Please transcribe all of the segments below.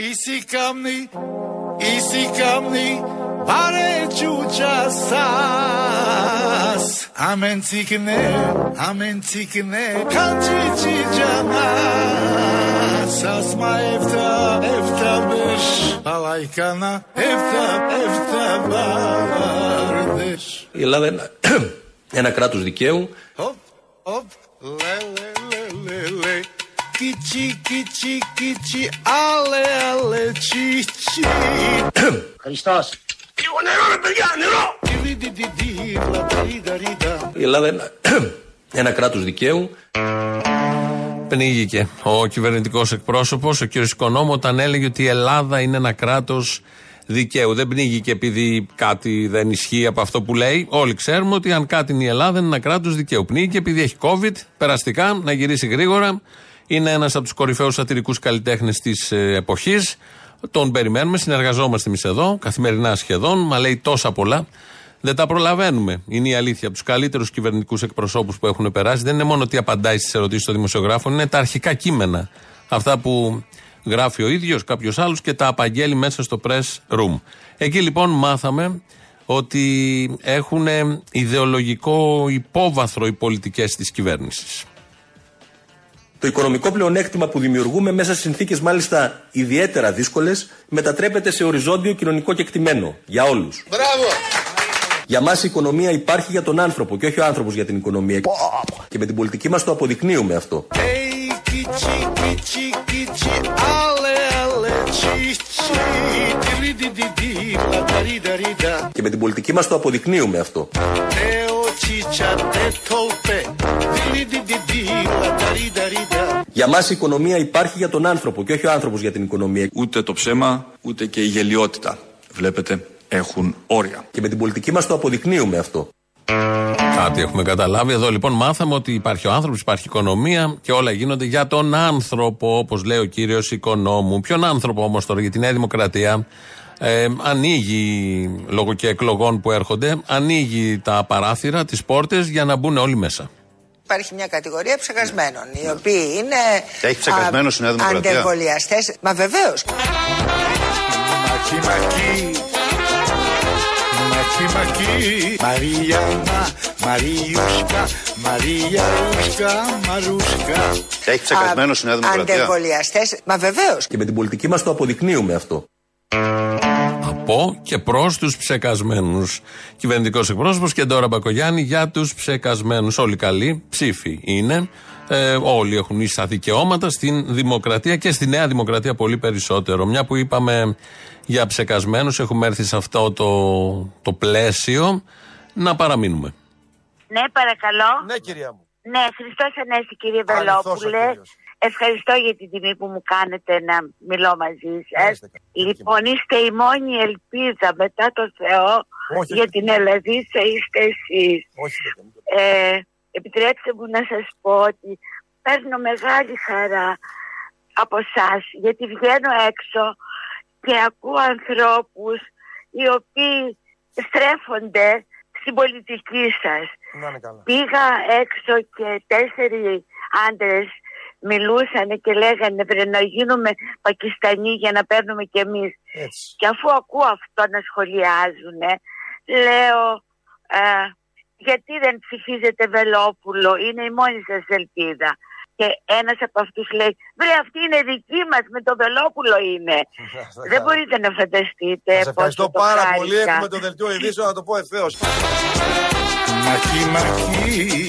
Ησυχάμνη, ησυχάμνη, πάρε τσούτσα σας. Αμέν τσίκνε, αμέν τσίκνε, κάντζι τσίτζανα. Σας μα εφτά, εφτά μπες, παλαϊκάνα, εφτά, εφτά μπαλάρδες. Η Ελλάδα είναι ένα κράτος δικαίου. Hop, hop, le, le, le, le, le. Kichi, kichi, kichi, ale, ale, chichi. Χριστός. Di-di-di-di, la-di-da-di-da. Η Ελλάδα είναι ένα κράτος δικαίου. Πνίγηκε ο κυβερνητικός εκπρόσωπος, ο κ. Οικονόμου, όταν έλεγε ότι η Ελλάδα είναι ένα κράτος δικαίου. Δεν πνίγηκε επειδή κάτι δεν ισχύει από αυτό που λέει. Όλοι ξέρουμε ότι αν κάτι είναι η Ελλάδα είναι ένα κράτος δικαίου. Πνίγηκε επειδή έχει COVID, περαστικά, να γυρίσει γρήγορα. Είναι ένας από τους κορυφαίους σατυρικούς καλλιτέχνες της εποχής. Τον περιμένουμε, συνεργαζόμαστε εμείς εδώ, καθημερινά σχεδόν, μα λέει τόσα πολλά. Δεν τα προλαβαίνουμε. Είναι η αλήθεια. Από τους καλύτερους κυβερνητικούς εκπροσώπους που έχουν περάσει δεν είναι μόνο ότι απαντάει στις ερωτήσεις των δημοσιογράφων, είναι τα αρχικά κείμενα. Αυτά που γράφει ο ίδιος, κάποιος άλλος και τα απαγγέλει μέσα στο press room. Εκεί λοιπόν μάθαμε ότι έχουν ιδεολογικό υπόβαθρο οι πολιτικές της κυβέρνησης. Το οικονομικό πλεονέκτημα που δημιουργούμε μέσα σε συνθήκες μάλιστα ιδιαίτερα δύσκολες μετατρέπεται σε οριζόντιο κοινωνικό κεκτημένο για όλους. Μπράβο! Για μας η οικονομία υπάρχει για τον άνθρωπο και όχι ο άνθρωπος για την οικονομία. Και με την πολιτική μας το αποδεικνύουμε αυτό. Hey, kichi, kichi, kichi, ale, ale, chichi. Di-di-di-di, la-di-da-di-da. Και με την πολιτική μας το αποδεικνύουμε αυτό. Teo, chicha, te tolpe. Di-di-di-di, la-di-da-di-da. Για μας η οικονομία υπάρχει για τον άνθρωπο και όχι ο άνθρωπος για την οικονομία. Ούτε το ψέμα, ούτε και η γελιότητα, βλέπετε, έχουν όρια. Και με την πολιτική μας το αποδεικνύουμε αυτό. Κάτι έχουμε καταλάβει. Εδώ λοιπόν μάθαμε ότι υπάρχει ο άνθρωπος, υπάρχει η οικονομία και όλα γίνονται για τον άνθρωπο, όπως λέει ο κύριος Οικονόμου. Ποιον άνθρωπο όμως τώρα για τη Νέα Δημοκρατία; Ε, ανοίγει λόγω και εκλογών που έρχονται, ανοίγει τα παράθυρα, τις πόρτες για να μπουν όλοι μέσα. Υπάρχει μια κατηγορία ψεκασμένων, οι οποίοι είναι. Έχει ψεκασμένους η Νέα Δημοκρατία; Αντεμβολιαστέ. Μα βεβαίως. Μακί, μακί. Μακί, μακί. Μαριάννα, Μαριούσκα, Μαριαρούσκα, Μαρούσκα. Έχει ψεκασμένο η Νέα Δημοκρατία. Αντεμβολιαστέ. Μα βεβαίως. Και με την πολιτική μας το αποδεικνύουμε αυτό. Από και προς τους ψεκασμένους. Κυβερνητικός εκπρόσωπος και τώρα Μπακογιάννη για τους ψεκασμένους. Όλοι καλοί, ψήφοι είναι. Ε, όλοι έχουν ίσα δικαιώματα στην δημοκρατία και στη Νέα Δημοκρατία πολύ περισσότερο. Μια που είπαμε για ψεκασμένους, έχουμε έρθει σε αυτό το, το πλαίσιο να παραμείνουμε. Ναι, παρακαλώ. Ναι, κυρία μου. Ναι, Χριστός Ανέστη κύριε Αληθώς ο Βελόπουλε. Κύριος. Ευχαριστώ για την τιμή που μου κάνετε να μιλώ μαζί σας. Είστε καλά. Λοιπόν, είστε η μόνη ελπίδα μετά το Θεό Όχι, για όχι. την Ελλαδίτσα είστε εσείς. Όχι, δεν μου το Ε, επιτρέψτε μου να σας πω ότι παίρνω μεγάλη χαρά από εσά γιατί βγαίνω έξω και ακούω ανθρώπους οι οποίοι στρέφονται στην πολιτική σας. Να είναι καλά. Πήγα έξω και τέσσερι άντρες μιλούσαν και λέγανε πρέπει να γίνουμε Πακιστανοί για να παίρνουμε κι εμείς. Έτσι. Και αφού ακούω αυτό να σχολιάζουν, λέω ε, γιατί δεν ψηφίζετε Βελόπουλο, είναι η μόνη σας ελπίδα. Και ένας από αυτούς λέει, βρε αυτή είναι δική μας, με το Βελόπουλο είναι. δεν μπορείτε να φανταστείτε Σας ευχαριστώ πόσο το πάρα χάρηκα. πολύ. Έχουμε το δελτίο ειδήσεων να το πω ευθέως. Μακί, μακί.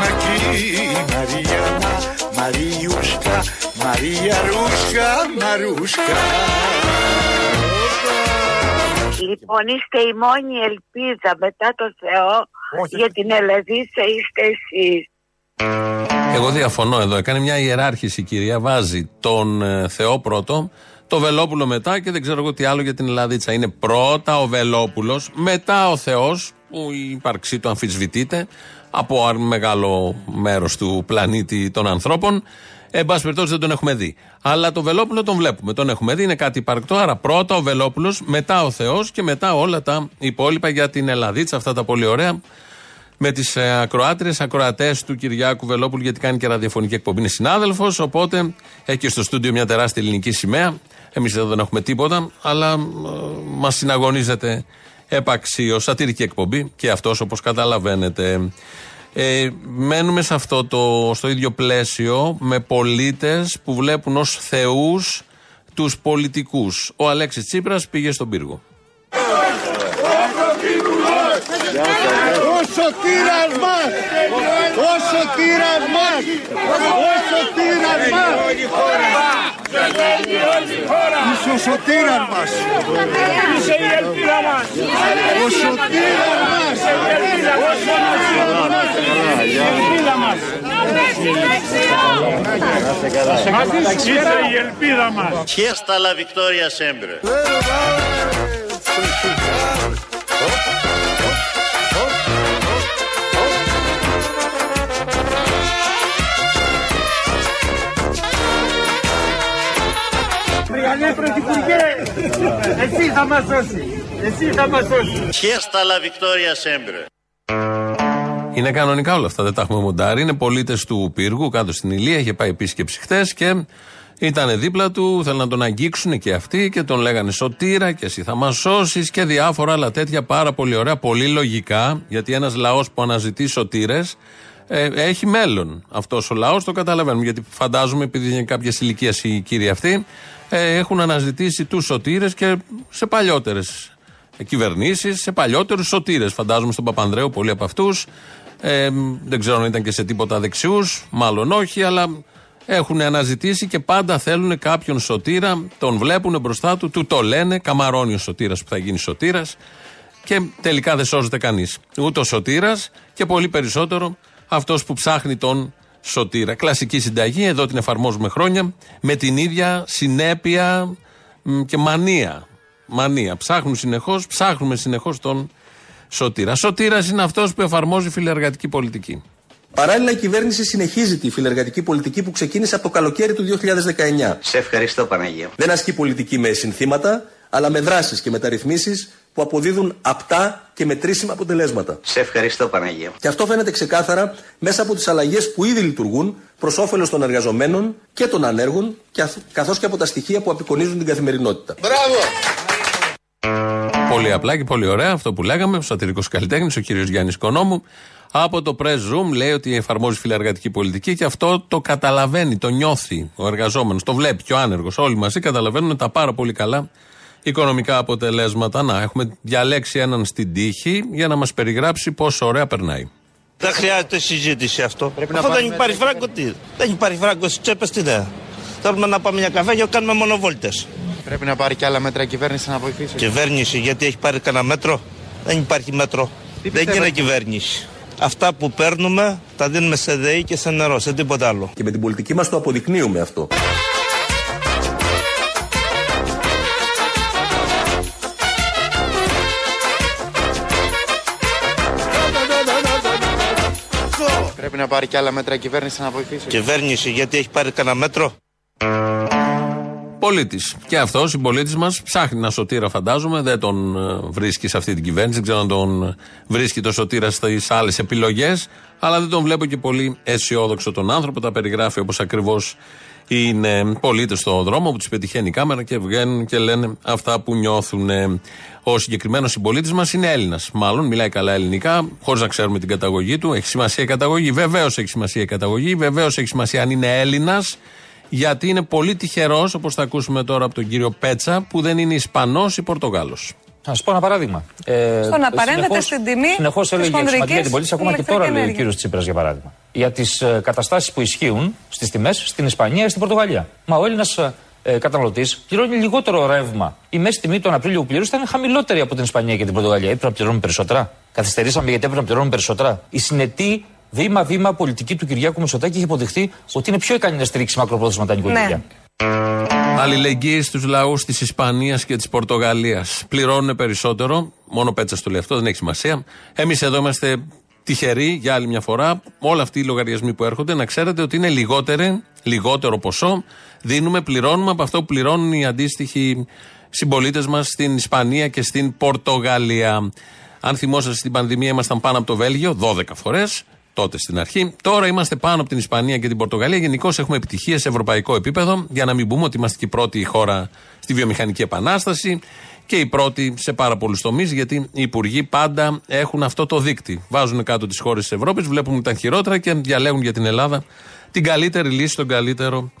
Μακί, μακί. Μαριάννα, Μαριούσκα, Μαριαρούσκα, Μαρούσκα. Λοιπόν, είστε η μόνη ελπίδα μετά το Θεό Όχι. για την Ελλαδίτσα είστε εσείς. Εγώ διαφωνώ εδώ. Έκανε μια ιεράρχηση η κυρία. Βάζει τον ε, Θεό πρώτο, το Βελόπουλο μετά και δεν ξέρω εγώ τι άλλο για την Ελλαδίτσα. Είναι πρώτα ο Βελόπουλος, μετά ο Θεός, που η ύπαρξή του αμφισβητείται από αρ- μεγάλο μέρος του πλανήτη των ανθρώπων. Εν πάση περιπτώσει δεν τον έχουμε δει. Αλλά το Βελόπουλο τον βλέπουμε. Τον έχουμε δει, είναι κάτι υπαρκτό. Άρα πρώτα ο Βελόπουλος, μετά ο Θεός και μετά όλα τα υπόλοιπα για την Ελλαδίτσα, αυτά τα πολύ ωραία με τις ακροάτριες, ακροατές του Κυριάκου Βελόπουλου, γιατί κάνει και ραδιοφωνική εκπομπή. Είναι συνάδελφος, οπότε έχει και στο στούντιο μια τεράστια ελληνική σημαία. Εμείς εδώ δεν έχουμε τίποτα, αλλά μας συναγωνίζεται επαξίως. Σατυρική εκπομπή και αυτός όπως καταλαβαίνετε. Ε, μένουμε σε αυτό το, στο ίδιο πλαίσιο με πολίτες που βλέπουν ως θεούς τους πολιτικούς. Ο Αλέξης Τσίπρας πήγε στον πύργο. Ο σωτήρας μας! Ο σωτήρας μας! Ο σωτήρας μας! Είσαι ο σωτήρας μας! Είσαι η ελπίδα μας! Ο σωτήρας μας! Η ελπίδα μας! Είσαι η ελπίδα μας! Fiesta la victoria sempre. Θα μας σώσει! Εσύ θα μας σώσει! Fiesta la victoria sempre. Είναι κανονικά όλα αυτά, δεν τα έχουμε μοντάρει. Είναι πολίτες του πύργου κάτω στην Ηλία. Είχε πάει επίσκεψη χθες και ήταν δίπλα του. Θέλουν να τον αγγίξουν και αυτοί και τον λέγανε Σωτήρα και εσύ θα μας σώσεις και διάφορα άλλα τέτοια πάρα πολύ ωραία, πολύ λογικά. Γιατί ένας λαός που αναζητεί σωτήρες ε, έχει μέλλον. Αυτός ο λαός το καταλαβαίνουμε. Γιατί φαντάζομαι, επειδή είναι κάποια ηλικία οι κύριοι αυτοί, ε, έχουν αναζητήσει τους σωτήρες και σε παλιότερες κυβερνήσεις, σε παλιότερους σωτήρες. Φαντάζομαι στον Παπανδρέου πολλοί από αυτούς. Ε, δεν ξέρω αν ήταν και σε τίποτα δεξιούς, μάλλον όχι, αλλά έχουν αναζητήσει και πάντα θέλουν κάποιον σωτήρα, τον βλέπουν μπροστά του, του το λένε, καμαρώνει ο σωτήρας που θα γίνει σωτήρας και τελικά δεν σώζεται κανείς. Ούτε ο σωτήρας και πολύ περισσότερο αυτός που ψάχνει τον σωτήρα. Κλασική συνταγή, εδώ την εφαρμόζουμε χρόνια, με την ίδια συνέπεια μ, και μανία. Μανία. Ψάχνουν συνεχώς, ψάχνουμε συνεχώς τον σωτήρα. Σωτήρας είναι αυτός που εφαρμόζει φιλεργατική πολιτική. Παράλληλα, η κυβέρνηση συνεχίζει τη φιλεργατική πολιτική που ξεκίνησε από το καλοκαίρι του 2019. Σε ευχαριστώ Παναγία. Δεν ασκεί πολιτική με συνθήματα, αλλά με δράσεις και μεταρρυθμίσεις που αποδίδουν απτά και μετρήσιμα αποτελέσματα. Σε ευχαριστώ Παναγία. Και αυτό φαίνεται ξεκάθαρα μέσα από τις αλλαγές που ήδη λειτουργούν προς όφελος των εργαζομένων και των ανέργων, καθώς και από τα στοιχεία που απεικονίζουν την καθημερινότητα. Πολύ απλά και πολύ ωραία αυτό που λέγαμε. Ο σατυρικός καλλιτέχνης, ο κύριος Γιάννης Κονόμου, από το Press Room λέει ότι εφαρμόζει φιλεργατική πολιτική και αυτό το καταλαβαίνει, το νιώθει ο εργαζόμενος, το βλέπει και ο άνεργος. Όλοι μαζί καταλαβαίνουν τα πάρα πολύ καλά οικονομικά αποτελέσματα. Να, έχουμε διαλέξει έναν στην τύχη για να μας περιγράψει πόσο ωραία περνάει. Δεν χρειάζεται συζήτηση αυτό. αυτό δεν υπάρχει φράγκο τι; Δεν υπάρχει φράγκο στις τσέπες τι δεν. Θέλουμε να πάμε μια καφέ και κάνουμε μονοβόλτες. Πρέπει να πάρει και άλλα μέτρα η κυβέρνηση να βοηθήσει. Κυβέρνηση, γιατί έχει πάρει κανένα μέτρο; Δεν υπάρχει μέτρο. δεν είναι κυβέρνηση. Αυτά που παίρνουμε τα δίνουμε σε ΔΕΗ και σε νερό, σε τίποτα άλλο. Και με την πολιτική μας το αποδεικνύουμε αυτό. Να πάρει και άλλα μέτρα η κυβέρνηση να βοηθήσει. Κυβέρνηση, γιατί έχει πάρει κανένα μέτρο; Πολίτης. Και αυτό, η πολίτη μας, ψάχνει ένα σωτήρα, φαντάζομαι. Δεν τον ε, βρίσκει σε αυτή την κυβέρνηση. Δεν ξέρω αν τον βρίσκει το σωτήρα στις άλλες επιλογές. Αλλά δεν τον βλέπω και πολύ αισιόδοξο τον άνθρωπο. Τα περιγράφει όπως ακριβώς είναι πολίτες στον δρόμο που τους πετυχαίνει η κάμερα και βγαίνουν και λένε αυτά που νιώθουν. Ο συγκεκριμένος συμπολίτης μας είναι Έλληνας. Μάλλον μιλάει καλά ελληνικά, χωρίς να ξέρουμε την καταγωγή του. Έχει σημασία η καταγωγή; Βεβαίως έχει σημασία η καταγωγή. Βεβαίως έχει σημασία αν είναι Έλληνας. Γιατί είναι πολύ τυχερός, όπως θα ακούσουμε τώρα από τον κύριο Πέτσα, που δεν είναι Ισπανός ή Πορτογάλος. Να σα πω ένα παράδειγμα. Ε, Στο να παρέμβετε στην τιμή. Συνεχώς έλεγε σημαντική για την πολίτη, ακόμα και τώρα λέει ο κύριος Τσίπρας για παράδειγμα. Για τις ε, καταστάσεις που ισχύουν στις τιμές στην Ισπανία ή στην Πορτογαλία. Μα ο Έλληνας ε, καταναλωτής πληρώνει λιγότερο ρεύμα. Η μέση τιμή τον Απρίλιο που πληρούσε ήταν χαμηλότερη από την Ισπανία και την Πορτογαλία. Έπρεπε να πληρώνουμε περισσότερα. Καθυστερήσαμε γιατί έπρεπε να πληρώνουμε περισσότερα. Η συνετή βήμα-βήμα πολιτική του Κυριάκου Μητσοτάκη έχει αποδειχθεί ότι είναι πιο ικανή να στηρίξει μακροπρόθεσμα τα νοικοκυριά. Ναι. Αλληλεγγύη στους λαούς της Ισπανίας και της Πορτογαλίας. Πληρώνουν περισσότερο. Μόνο πέτσας του λέει αυτό, δεν έχει σημασία. Εμείς εδώ είμαστε τυχεροί για άλλη μια φορά. Όλα αυτοί οι λογαριασμοί που έρχονται να ξέρετε ότι είναι λιγότερο, λιγότερο ποσό. Δίνουμε, πληρώνουμε από αυτό που πληρώνουν οι αντίστοιχοι συμπολίτες μας στην Ισπανία και στην Πορτογαλία. Αν θυμόσαστε στην πανδημία ήμασταν πάνω από το Βέλγιο 12 φορές, τότε στην αρχή. Τώρα είμαστε πάνω από την Ισπανία και την Πορτογαλία. Γενικώς έχουμε επιτυχίες σε ευρωπαϊκό επίπεδο. Για να μην πούμε ότι είμαστε και η πρώτη χώρα στη βιομηχανική επανάσταση και η πρώτη σε πάρα πολλούς τομείς, γιατί οι υπουργοί πάντα έχουν αυτό το δίκτυ. Βάζουν κάτω τις χώρες της Ευρώπης, βλέπουν τα χειρότερα και διαλέγουν για την Ελλάδα την καλύτερη λύση, τον καλύτερο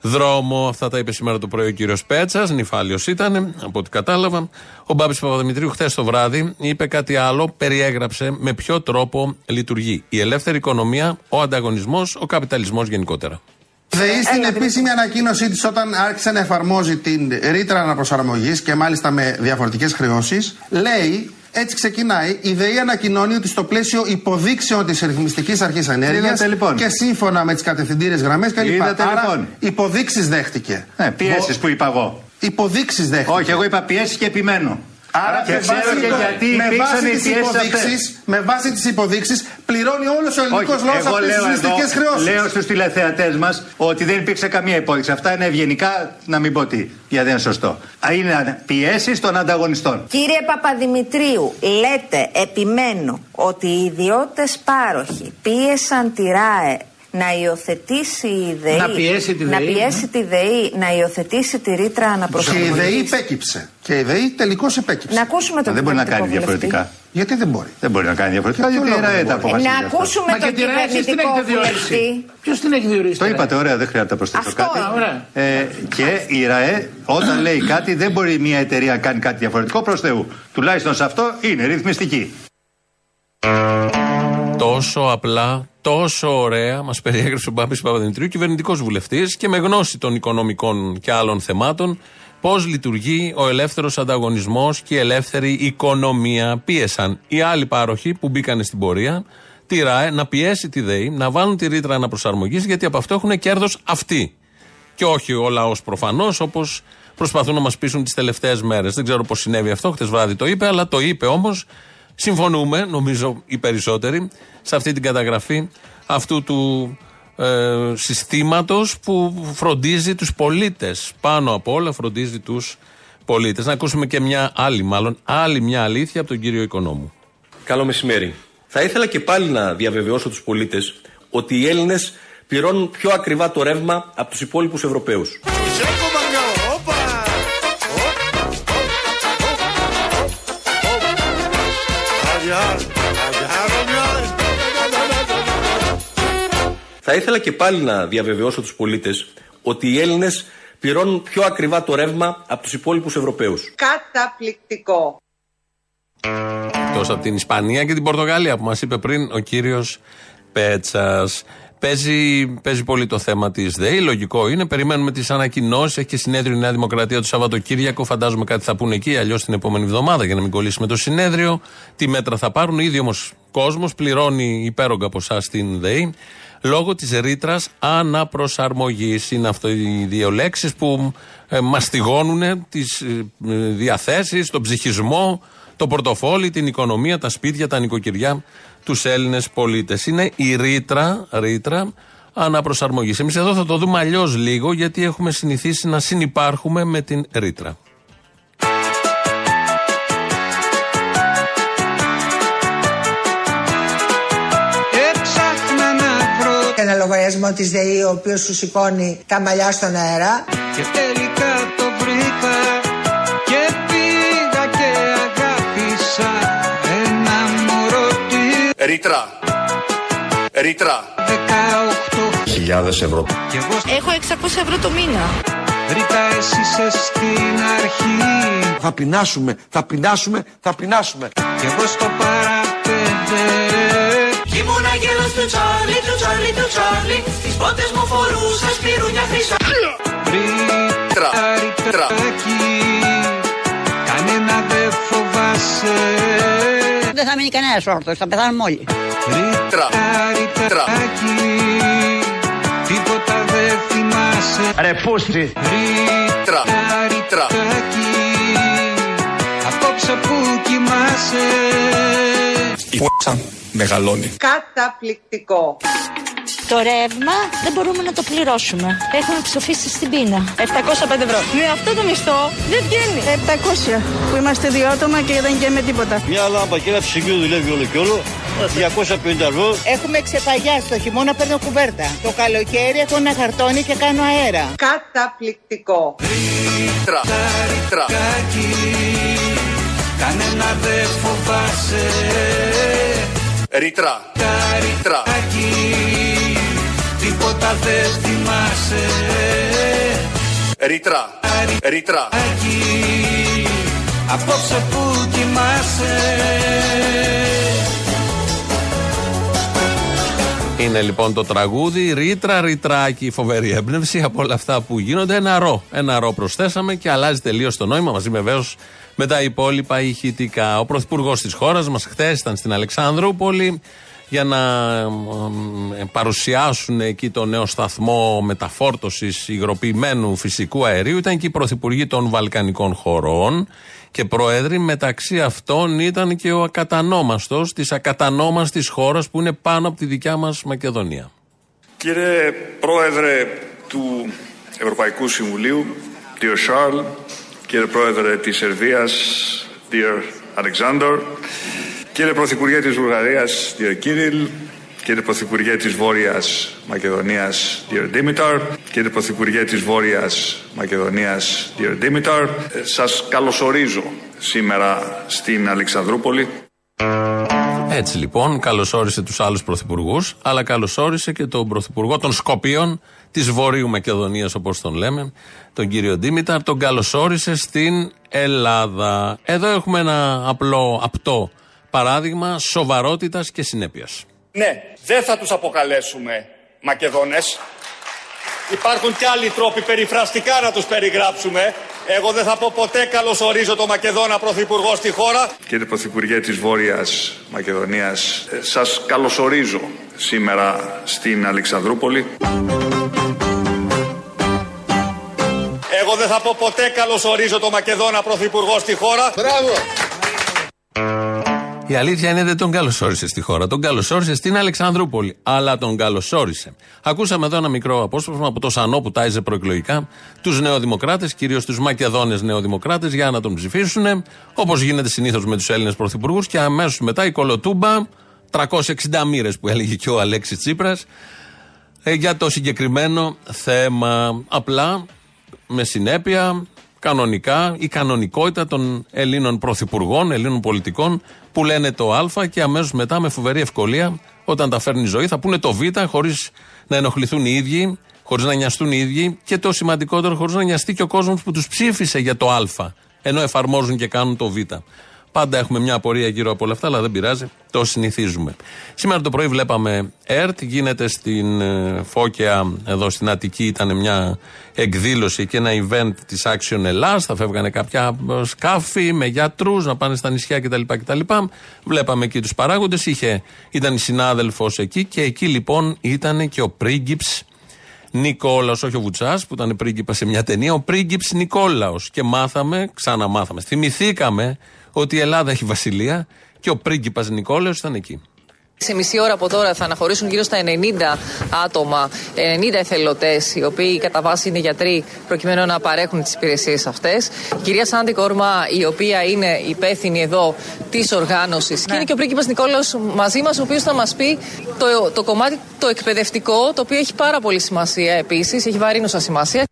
δρόμο. Αυτά τα είπε σήμερα το πρωί ο κύριος Πέτσας. Νυφάλιος ήταν, από ό,τι κατάλαβα. Ο Μπάμπης Παπαδημητρίου χθες το βράδυ είπε κάτι άλλο, περιέγραψε με ποιο τρόπο λειτουργεί η ελεύθερη οικονομία, ο ανταγωνισμός, ο καπιταλισμός γενικότερα. ΔΕΗ στην επίσημη ανακοίνωσή της, όταν άρχισε να εφαρμόζει την ρήτρα αναπροσαρμογής και μάλιστα με διαφορετικές χρεώσεις, λέει έτσι ξεκινάει. Η ΔΕΗ ανακοινώνει ότι στο πλαίσιο υποδείξεων της Ρυθμιστικής Αρχής Ενέργειας Είδατε, λοιπόν. και σύμφωνα με τις κατευθυντήρε γραμμές κλπ. Είδατε, Άρα λοιπόν. υποδείξεις δέχτηκε. Ναι, πιέσεις που είπα εγώ. Υποδείξεις δέχτηκε. Όχι, εγώ είπα πιέσεις και επιμένω. Άρα και με ξέρω βάση, και το- γιατί με υπήρξαν βάση οι τις πιέσεις υποδείξεις, αυτές. με βάση τις υποδείξεις πληρώνει όλος ο ελληνικός Όχι, λαός εγώ αυτές τις λέω ληστικές εδώ, χρεώσεις. λέω στους τηλεθεατές μας ότι δεν υπήρξε καμία υπόδειξη. Αυτά είναι ευγενικά, να μην πω τι, γιατί δεν είναι σωστό. Α, Είναι πιέσεις των ανταγωνιστών. Κύριε Παπαδημητρίου, λέτε, επιμένω, ότι οι ιδιώτες πάροχοι πίεσαν τη ΡΑΕ να υιοθετήσει η ΔΕΗ, Να πιέσει τη να ΔΕΗ, πιέσει τη ΔΕΗ να υιοθετήσει τη ρήτρα Και η αναπροσαρμογής. ΔΕΗ υπέκυψε. Και η ΔΕΗ τελικώς υπέκυψε. Να ακούσουμε τον Δεν μπορεί να κυβερνητικό κάνει βουλευτή. διαφορετικά. Γιατί δεν μπορεί; Δεν μπορεί να κάνει διαφορετικά, γιατί η λόγο ΡΑΕ δεν τα μπορεί; αποφασίζει. Να αυτά. ακούσουμε τον κυβερνητικό βουλευτή. Ποιος την έχει διορίσει. Το είπατε, ωραία, δεν χρειάζεται να προσθέσω Αυτό, κάτι. ωραία. Ε, και η ΡΑΕ, όταν λέει κάτι, δεν μπορεί μια εταιρεία να κάνει κάτι διαφορετικό προς Θεού. Τουλάχιστον σε αυτό είναι ρυθμιστική. Τόσο απλά, τόσο ωραία μας περιέγραψε ο Μπάμπης Παπαδημητρίου, κυβερνητικός βουλευτής και με γνώση των οικονομικών και άλλων θεμάτων, πώς λειτουργεί ο ελεύθερος ανταγωνισμός και η ελεύθερη οικονομία. Πίεσαν οι άλλοι πάροχοι που μπήκαν στην πορεία, τη ΡΑΕ, να πιέσει τη ΔΕΗ, να βάλουν τη ρήτρα αναπροσαρμογής, γιατί από αυτό έχουν κέρδος αυτοί. Και όχι ο λαός προφανώς, όπως προσπαθούν να μας πείσουν τις τελευταίες μέρες. Δεν ξέρω πώς συνέβη αυτό, χτες βράδυ το είπε, αλλά το είπε όμως. Συμφωνούμε, νομίζω οι περισσότεροι, σε αυτή την καταγραφή αυτού του ε, συστήματος που φροντίζει τους πολίτες. Πάνω απ' όλα φροντίζει τους πολίτες. Να ακούσουμε και μια άλλη, μάλλον άλλη μια αλήθεια από τον κύριο Οικονόμου. Καλό μεσημέρι. Θα ήθελα και πάλι να διαβεβαιώσω τους πολίτες ότι οι Έλληνες πληρώνουν πιο ακριβά το ρεύμα από τους υπόλοιπους Ευρωπαίους. Θα ήθελα και πάλι να διαβεβαιώσω τους πολίτες ότι οι Έλληνες πληρώνουν πιο ακριβά το ρεύμα από τους υπόλοιπους Ευρωπαίους. Καταπληκτικό. Εκτός από την Ισπανία και την Πορτογαλία που μας είπε πριν ο κύριος Πέτσας. Παίζει, παίζει πολύ το θέμα της ΔΕΗ. Λογικό είναι. Περιμένουμε τις ανακοινώσεις. Έχει και συνέδριο η Νέα Δημοκρατία το Σαββατοκύριακο. Φαντάζομαι κάτι θα πούνε εκεί. Αλλιώς την επόμενη εβδομάδα για να μην κολλήσει με το συνέδριο. Τι μέτρα θα πάρουν. Ήδη όμως κόσμος πληρώνει υπέρογκα ποσά στην ΔΕΗ λόγω της ρήτρας αναπροσαρμογής. Είναι αυτό οι δύο λέξεις που ε, μαστιγώνουν τις ε, διαθέσεις, τον ψυχισμό, το πορτοφόλι, την οικονομία, τα σπίτια, τα νοικοκυριά, τους Έλληνες πολίτες. Είναι η ρήτρα, ρήτρα αναπροσαρμογής. Εμείς εδώ θα το δούμε αλλιώς λίγο, γιατί έχουμε συνηθίσει να συνυπάρχουμε με την ρήτρα. Λογαριασμό της ΔΕΗ ο οποίος σου σηκώνει τα μαλλιά στον αέρα. και τελικά το βρήκα και πήγα και αγάπησα ένα μωρό τη Ρήτρα. Ρήτρα. 18 Χιλιάδες ευρώ. Κι εγώ Έχω 600 ευρώ το μήνα. Ρίτα εσύ είσαι στην αρχή Θα πεινάσουμε, θα πεινάσουμε, θα πεινάσουμε. Κι εγώ στο παραπέντε Ήμουν αγγέλος του Τσάρλι, του Τσάρλι, του Τσάρλι. Στις πότες μου φορούσα σπυρούνια χρυσά. Ρίτα, ρητράκι Κανένα δεν φοβάσαι Δεν θα μείνει κανένας όρθος, θα πεθάνουμε όλοι. Ρίτα, ρητράκι Τίποτα δεν θυμάσαι Ρε φούστη. Ρίτα, ρητράκι Απόψε που κοιμάσαι. Η μεγαλώνει. Καταπληκτικό. Το ρεύμα δεν μπορούμε να το πληρώσουμε. Έχουμε ψοφήσει στην πείνα. 705 ευρώ. Με αυτό το μισθό δεν βγαίνει. 700 που είμαστε δύο άτομα και δεν καίμε τίποτα. Μια λάμπα και ένα ψυγείο δουλεύει όλο και όλο. 250 ευρώ. Έχουμε ξεπαγιάσει. Το χειμώνα παίρνω κουβέρτα. Το καλοκαίρι έχω ένα χαρτόνι και κάνω αέρα. Καταπληκτικό. Ρήτρα, ρήτρα, κανένα δεν φοβάσαι. Ρήτρα, ρήτρα, τίποτα δεν θυμάσαι. Ρήτρα, ρήτρα, απόψε που κοιμάσαι. Είναι λοιπόν το τραγούδι Ρήτρα Ρητράκι, φοβερή έμπνευση από όλα αυτά που γίνονται. Ένα ρο. Ένα ρο προσθέσαμε και αλλάζει τελείως το νόημα μαζί βεβαίως με τα υπόλοιπα ηχητικά. Ο πρωθυπουργός της χώρας μας χθες ήταν στην Αλεξάνδρουπολη για να ε, παρουσιάσουν εκεί το νέο σταθμό μεταφόρτωσης υγροποιημένου φυσικού αερίου. Ήταν και οι πρωθυπουργοί των Βαλκανικών χωρών και πρόεδροι. Μεταξύ αυτών ήταν και ο ακατανόμαστος της ακατανόμαστης χώρας που είναι πάνω από τη δικιά μας Μακεδονία. Κύριε Πρόεδρε του Ευρωπαϊκού Συμβουλίου, dear Charles, κύριε Πρόεδρε της Σερβίας, dear Alexander, κύριε Πρωθυπουργέ της Βουλγαρίας, dear Kirill, κύριε Πρωθυπουργέ της Βόρειας Μακεδονίας, dear Dimitar, κύριε Πρωθυπουργέ της Βόρειας Μακεδονίας, dear Dimitar, ε, σας καλωσορίζω σήμερα στην Αλεξανδρούπολη. Έτσι λοιπόν, καλωσόρισε τους άλλους πρωθυπουργούς, αλλά καλωσόρισε και τον πρωθυπουργό των Σκοπίων της Βορείου Μακεδονίας, όπως τον λέμε, τον κύριο Ντίμηταρ. Τον καλωσόρισε στην Ελλάδα. Εδώ έχουμε ένα απλό, απτό παράδειγμα σοβαρότητας και συνέπειας. Ναι, δεν θα τους αποκαλέσουμε Μακεδόνες. Υπάρχουν και άλλοι τρόποι περιφραστικά να τους περιγράψουμε. Εγώ δεν θα πω ποτέ καλώς ορίζω το Μακεδόνα Πρωθυπουργό στη χώρα. Κύριε Πρωθυπουργέ της Βόρειας Μακεδονίας, ε, σας καλωσορίζω σήμερα στην Αλεξανδρούπολη. Δεν θα πω ποτέ καλώς ορίζω το Μακεδόνα Πρωθυπουργό στη χώρα. Μπράβο! Η αλήθεια είναι δεν τον καλωσόρισε στη χώρα. Τον καλωσόρισε στην Αλεξανδρούπολη. Αλλά τον καλωσόρισε. Ακούσαμε εδώ ένα μικρό απόσπασμα από το Σανό που τάιζε προεκλογικά τους νεοδημοκράτες, κυρίως τους Μακεδόνες νεοδημοκράτες, για να τον ψηφίσουν. Όπως γίνεται συνήθως με τους Έλληνες πρωθυπουργούς. Και αμέσως μετά η κολοτούμπα, 360 μοίρες που έλεγε και ο Αλέξης Τσίπρας, ε, για το συγκεκριμένο θέμα. Απλά με συνέπεια, κανονικά, η κανονικότητα των Ελλήνων πρωθυπουργών, Ελλήνων πολιτικών που λένε το Α και αμέσως μετά με φοβερή ευκολία, όταν τα φέρνει η ζωή, θα πούνε το Β χωρίς να ενοχληθούν οι ίδιοι, χωρίς να νοιαστούν οι ίδιοι και το σημαντικότερο, χωρίς να νοιαστεί και ο κόσμος που τους ψήφισε για το Α, ενώ εφαρμόζουν και κάνουν το Β. Πάντα έχουμε μια απορία γύρω από όλα αυτά, αλλά δεν πειράζει, το συνηθίζουμε. Σήμερα το πρωί βλέπαμε ΕΡΤ, γίνεται στην ε, Φώκια, εδώ στην Αττική, ήταν μια εκδήλωση και ένα event της Action Ελλάς. Θα φεύγανε κάποια ε, σκάφη με γιατρούς να πάνε στα νησιά κτλ. κτλ. Βλέπαμε εκεί τους παράγοντες. Ήταν η συνάδελφος εκεί και εκεί λοιπόν ήταν και ο πρίγκιψ Νικόλαος, όχι ο Βουτσάς που ήταν πρίγκιπα σε μια ταινία, ο πρίγκιψ Νικόλαος. Και μάθαμε, ξαναμάθαμε, θυμηθήκαμε ότι η Ελλάδα έχει βασιλεία και ο πρίγκιπας Νικόλαος ήταν εκεί. Σε μισή ώρα από τώρα θα αναχωρήσουν γύρω στα 90 άτομα, 90 εθελωτέ, οι οποίοι κατά βάση είναι γιατροί, προκειμένου να παρέχουν τις υπηρεσίες αυτές. Η κυρία Σάντι Κόρμα, η οποία είναι υπεύθυνη εδώ της οργάνωσης, και είναι και ο πρίγκιπας Νικόλαο μαζί μας, ο οποίος θα μας πει το, το κομμάτι το εκπαιδευτικό, το οποίο έχει πάρα πολύ σημασία επίσης, έχει βαρύνουσα σημασία.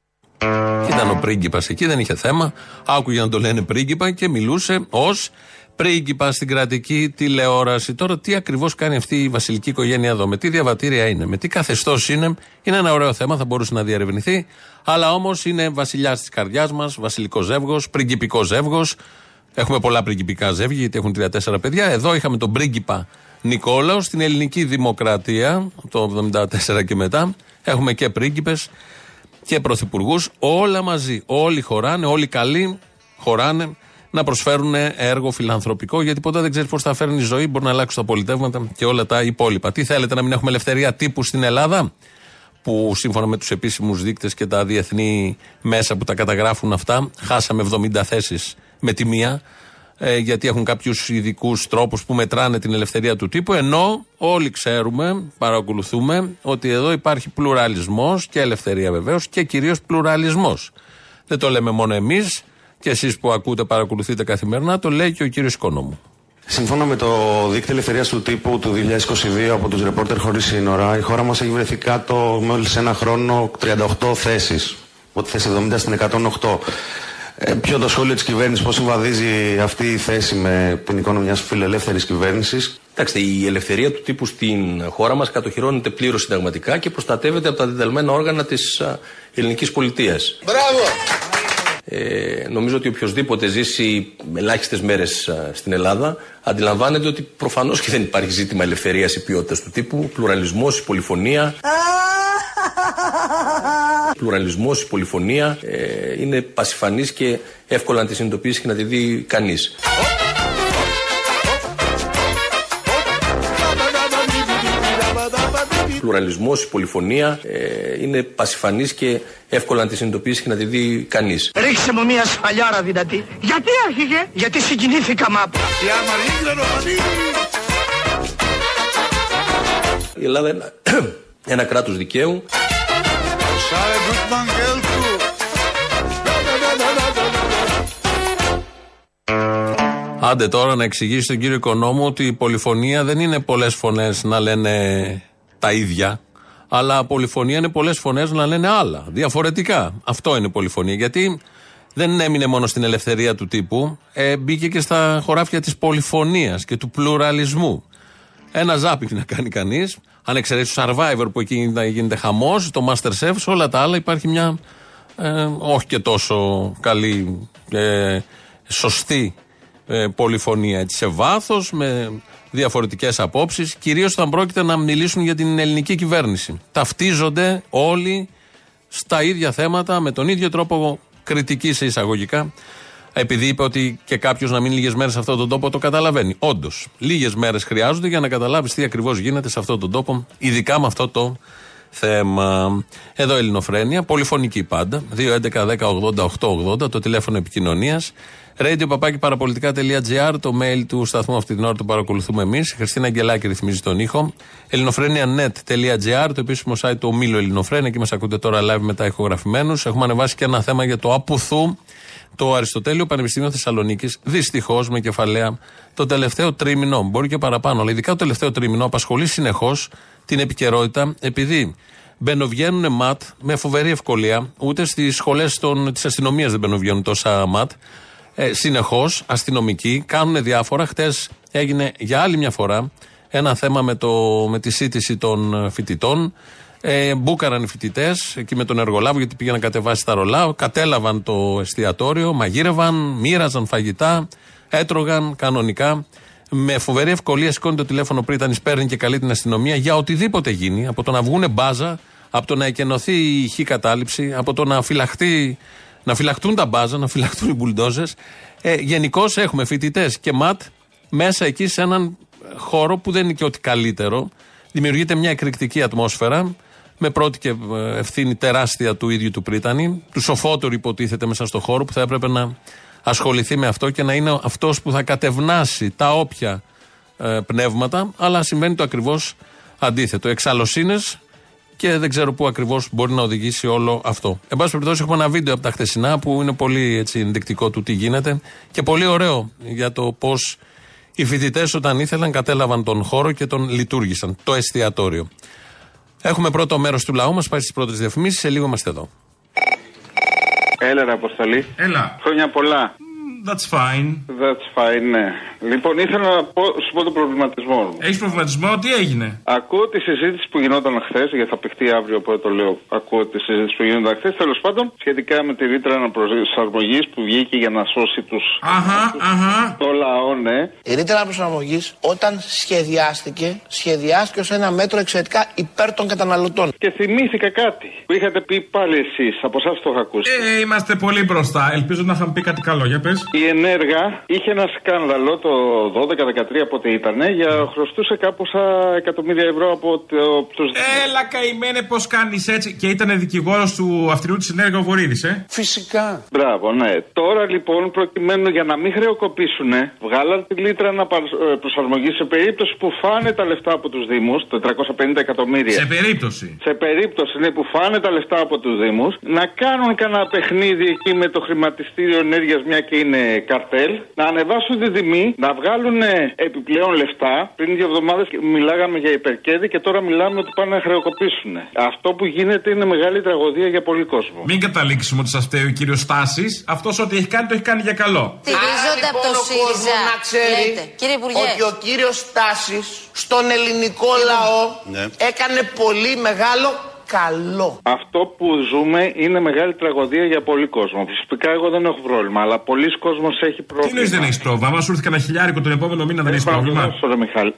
Ήταν ο πρίγκιπας εκεί, δεν είχε θέμα. Άκουγε να το λένε πρίγκιπα και μιλούσε ως πρίγκιπα στην κρατική τηλεόραση. Τώρα, τι ακριβώς κάνει αυτή η βασιλική οικογένεια εδώ, με τι διαβατήρια είναι, με τι καθεστώς είναι, είναι ένα ωραίο θέμα, θα μπορούσε να διαρευνηθεί. Αλλά όμως είναι βασιλιάς της καρδιάς μας, βασιλικός ζεύγος, πριγκιπικό ζεύγος. Έχουμε πολλά πριγκιπικά ζεύγη, γιατί έχουν τρία-τέσσερα παιδιά. Εδώ είχαμε τον πρίγκιπα Νικόλαο στην ελληνική δημοκρατία, το 1974 και μετά. Έχουμε και πρίγκιπες και πρωθυπουργούς, όλα μαζί. Όλοι χωράνε, όλοι καλοί χωράνε να προσφέρουν έργο φιλανθρωπικό, γιατί ποτέ δεν ξέρεις πώς θα φέρνει η ζωή. Μπορεί να αλλάξουν τα πολιτεύματα και όλα τα υπόλοιπα. Τι θέλετε, να μην έχουμε ελευθερία τύπου στην Ελλάδα, που σύμφωνα με τους επίσημους δείκτες και τα διεθνή μέσα που τα καταγράφουν αυτά, χάσαμε 70 θέσεις με τη μία. Ε, γιατί έχουν κάποιους ειδικούς τρόπους που μετράνε την ελευθερία του τύπου. Ενώ όλοι ξέρουμε, παρακολουθούμε, ότι εδώ υπάρχει πλουραλισμός και ελευθερία βεβαίως και κυρίως πλουραλισμός. Δεν το λέμε μόνο εμείς και εσείς που ακούτε, παρακολουθείτε καθημερινά, το λέει και ο κύριος Οικονόμου. Σύμφωνα με το δίκτυο ελευθερίας του τύπου του 2022 από τους ρεπόρτερ χωρίς σύνορα, η χώρα μας έχει βρεθεί κάτω μόλις ένα χρόνο 38 θέσεις. Από τη θέση 70 στην 108. Ε, ποιο το σχόλιο της κυβέρνησης, πώς συμβαδίζει αυτή η θέση με την εικόνα μιας φιλελεύθερης κυβέρνησης; Κοιτάξτε, η ελευθερία του τύπου στην χώρα μας κατοχυρώνεται πλήρως συνταγματικά και προστατεύεται από τα διδελμένα όργανα της ελληνικής πολιτείας. Μπράβο! Ε, νομίζω ότι οποιοδήποτε ζήσει ελάχιστες μέρες στην Ελλάδα αντιλαμβάνεται ότι προφανώς και δεν υπάρχει ζήτημα ελευθερίας ή ποιότητας του τύπου. Πλουραλισμός, η πολυφωνία. Πλουραλισμός, η πολυφωνία ε, είναι πασιφανής και εύκολα να τη συνειδητοποιήσει και να τη δει κανείς. Πλουραλισμός, η πολυφωνία ε, είναι πασιφανής και εύκολα να τη συνειδητοποιήσει και να τη δει κανείς. Ρίξε μου μια σφαλιάρα δυνατή. Γιατί άρχιγε, Γιατί συγκινήθηκα μάπ. Η Ελλάδα είναι ένα κράτος δικαίου. Άντε τώρα να εξηγήσει τον κύριο Οικονόμου ότι η πολυφωνία δεν είναι πολλές φωνές να λένε τα ίδια, αλλά πολυφωνία είναι πολλές φωνές να λένε άλλα, διαφορετικά. Αυτό είναι πολυφωνία. Γιατί δεν έμεινε μόνο στην ελευθερία του τύπου, ε, μπήκε και στα χωράφια της πολυφωνίας και του πλουραλισμού. Ένα ζάπινγκ να κάνει κανείς, αν εξαιρέσεις το survivor που εκεί γίνεται χαμός, το Masterchef, σε όλα τα άλλα υπάρχει μια ε, όχι και τόσο καλή, ε, σωστή ε, πολυφωνία. Έτσι, σε βάθος, με διαφορετικές απόψεις, κυρίως όταν πρόκειται να μιλήσουν για την ελληνική κυβέρνηση. Ταυτίζονται όλοι στα ίδια θέματα, με τον ίδιο τρόπο κριτική σε εισαγωγικά. Επειδή είπε ότι και κάποιος να μείνει λίγες μέρες σε αυτόν τον τόπο, το καταλαβαίνει. Όντως, λίγες μέρες χρειάζονται για να καταλάβεις τι ακριβώς γίνεται σε αυτόν τον τόπο, ειδικά με αυτό το θέμα. Εδώ Ελληνοφρένια, πολυφωνική πάντα. 2.11.10.80.880 το τηλέφωνο επικοινωνίας. Radio παπάκι παραπολιτικά.gr, το mail του σταθμού αυτή την ώρα το παρακολουθούμε εμείς. Χριστίνα Αγγελάκη ρυθμίζει τον ήχο. ελληνοφρένια.net.gr, το επίσημο site του ομίλου Ελληνοφρένια, εκεί μας ακούτε τώρα live μετά ηχογραφημένους. Έχουμε ανεβάσει και ένα θέμα για το Απουθού, το Αριστοτέλειο Πανεπιστήμιο Θεσσαλονίκης. Δυστυχώς με κεφαλαία το τελευταίο τρίμηνο, μπορεί και παραπάνω, αλλά ειδικά το τελευταίο τρίμηνο απασχολεί συνεχώς την επικαιρότητα, επειδή μπαινοβγαίνουν ματ με φοβερή ευκολία. Ούτε στις σχολές της αστυνομίας δεν μπαινοβγαίνουν τόσα ματ. Ε, Συνεχώς αστυνομικοί κάνουν διάφορα. Χτες έγινε για άλλη μια φορά ένα θέμα με, το, με τη σύντηση των φοιτητών. Ε, μπούκαραν οι φοιτητές εκεί με τον εργολάβο γιατί πήγαν να κατεβάσει τα ρολά. Κατέλαβαν το εστιατόριο, μαγείρευαν, μοίραζαν φαγητά, έτρωγαν κανονικά. Με φοβερή ευκολία σηκώνει το τηλέφωνο πριν ήταν παίρνει και καλεί την αστυνομία για οτιδήποτε γίνει. Από το να βγούνε μπάζα, από το να εκενωθεί η ηχή κατάληψη, από το να φυλαχτεί να φυλαχτούν τα μπάζα, να φυλαχτούν οι μπουλντόζες. Ε, Γενικώς έχουμε φοιτητές και ματ μέσα εκεί σε έναν χώρο που δεν είναι και ό,τι καλύτερο. Δημιουργείται μια εκρηκτική ατμόσφαιρα με πρώτη και ε, ευθύνη τεράστια του ίδιου του Πρίτανη, του σοφότερου υποτίθεται μέσα στο χώρο που θα έπρεπε να ασχοληθεί με αυτό και να είναι αυτός που θα κατευνάσει τα όποια ε, πνεύματα, αλλά συμβαίνει το ακριβώς αντίθετο. Εξαλωσίνε και δεν ξέρω πού ακριβώς μπορεί να οδηγήσει όλο αυτό. Εν πάση περιπτώσει, έχουμε ένα βίντεο από τα χτεσινά που είναι πολύ έτσι, ενδεικτικό του τι γίνεται και πολύ ωραίο για το πώς οι φοιτητές όταν ήθελαν κατέλαβαν τον χώρο και τον λειτουργήσαν. Το εστιατόριο. Έχουμε πρώτο μέρος του λαού μας, πάει στις πρώτες διαφημίσεις. Σε λίγο είμαστε εδώ. Έλα, ρε Αποστολή. Έλα. Χρόνια πολλά. That's fine. That's fine, ναι. Λοιπόν, ήθελα να πω, σου πω τον προβληματισμό μου. Έχεις προβληματισμό, τι έγινε; Ακούω τη συζήτηση που γινόταν χθες, γιατί θα παιχτεί αύριο, οπότε το λέω. Ακούω τη συζήτηση που γινόταν χθες, τέλος πάντων, σχετικά με τη ρήτρα αναπροσαρμογής που βγήκε για να σώσει του. Αχα, αχα. Το λαό, ναι. Η ρήτρα αναπροσαρμογής, όταν σχεδιάστηκε, σχεδιάστηκε ως ένα μέτρο εξαιρετικά υπέρ των καταναλωτών. Και θυμήθηκα κάτι που είχατε πει πάλι εσείς, από εσάς το είχα ακούσει. Ε, είμαστε πολύ μπροστά. Ελπίζω να είχαμε πει κάτι καλό, για πες. Η Ενέργα είχε ένα σκάνδαλο το 12-13 πότε ήταν για χρωστούσε κάπως εκατομμύρια ευρώ από το, τους... Έλα καημένε πώς κάνεις έτσι. Και ήταν δικηγόρος του αυτινού της ενέργεια ο Βορύδης, ε; Φυσικά. Μπράβο, ναι. Τώρα λοιπόν προκειμένου για να μην χρεοκοπήσουν, βγάλαν τη λίτρα να προσαρμογή σε περίπτωση που φάνε τα λεφτά από τους Δήμους, 450 εκατομμύρια. Σε περίπτωση. Σε περίπτωση ναι, που φάνε τα λεφτά από τους Δήμους, να κάνουν κανένα παιχνίδι εκεί με το χρηματιστήριο ενέργειας, μια και είναι καρτέλ, να ανεβάσουν τη τιμή, να βγάλουν ε, επιπλέον λεφτά. Πριν δύο εβδομάδες μιλάγαμε για υπερκέδη και τώρα μιλάμε ότι πάνε να χρεοκοπήσουν. Αυτό που γίνεται είναι μεγάλη τραγωδία για πολύ κόσμο. Μην καταλήξουμε ότι σας φταίει ο κύριος Στάσης. Αυτός ό,τι έχει κάνει το έχει κάνει για καλό. Στηρίζονται από το ΣΥΡΙΖΑ. Να ξέρει Λέτε. Κύριε Υπουργέ. ότι ο κύριος Στάσης στον ελληνικό λαό Ναι. έκανε πολύ μεγάλο καλό. Αυτό που ζούμε είναι μεγάλη τραγωδία για πολύ κόσμο. Φυσικά εγώ δεν έχω πρόβλημα, αλλά πολλοί κόσμος έχει Τι πρόβλημα. νοεί δεν έχεις πρόβλημα; Αν σου έρθει κανένα χιλιάρικο τον επόμενο μήνα δεν έχεις Πάω να το πρόβλημα. δώσω, ρε Μιχάλη.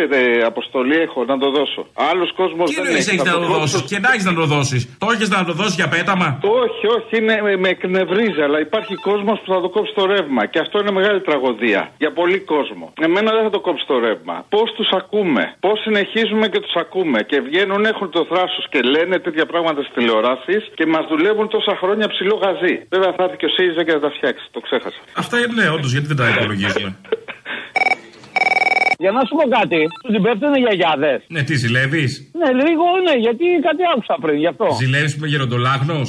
Ε, ε, αποστολή έχω να το δώσω. Άλλος κόσμος Τι δεν νοεί έχει. έχεις να το δώσεις; Και να έχεις να το δώσεις. Το έχεις να το δώσεις για πέταμα; Όχι, όχι, είναι, με, με εκνευρίζει, αλλά υπάρχει κόσμος που θα το κόψει το ρεύμα. Και αυτό είναι μεγάλη τραγωδία για πολύ κόσμο. Εμένα δεν θα το κόψει το ρεύμα. Πώς τους ακούμε, πώς συνεχίζουμε και τους ακούμε; Και βγαίνουν, έχουν το θράσο και λένε τέτοια πράγματα στις τηλεοράσεις και μας δουλεύουν τόσα χρόνια ψηλό γαζί. Βέβαια θα έρθει και ο ΣΥΡΙΖΑ και θα τα φτιάξει. Το ξέχασα. Αυτά είναι ναι, όντως, γιατί δεν τα υπολογίζουμε. Για να σου πω κάτι, τους την πέφτουνε γιαγιάδες. Ναι, τι ζηλεύεις; Ναι, λίγο ναι, γιατί κάτι άκουσα πριν γι' αυτό. Ζηλεύεις με γεροντολάγνο.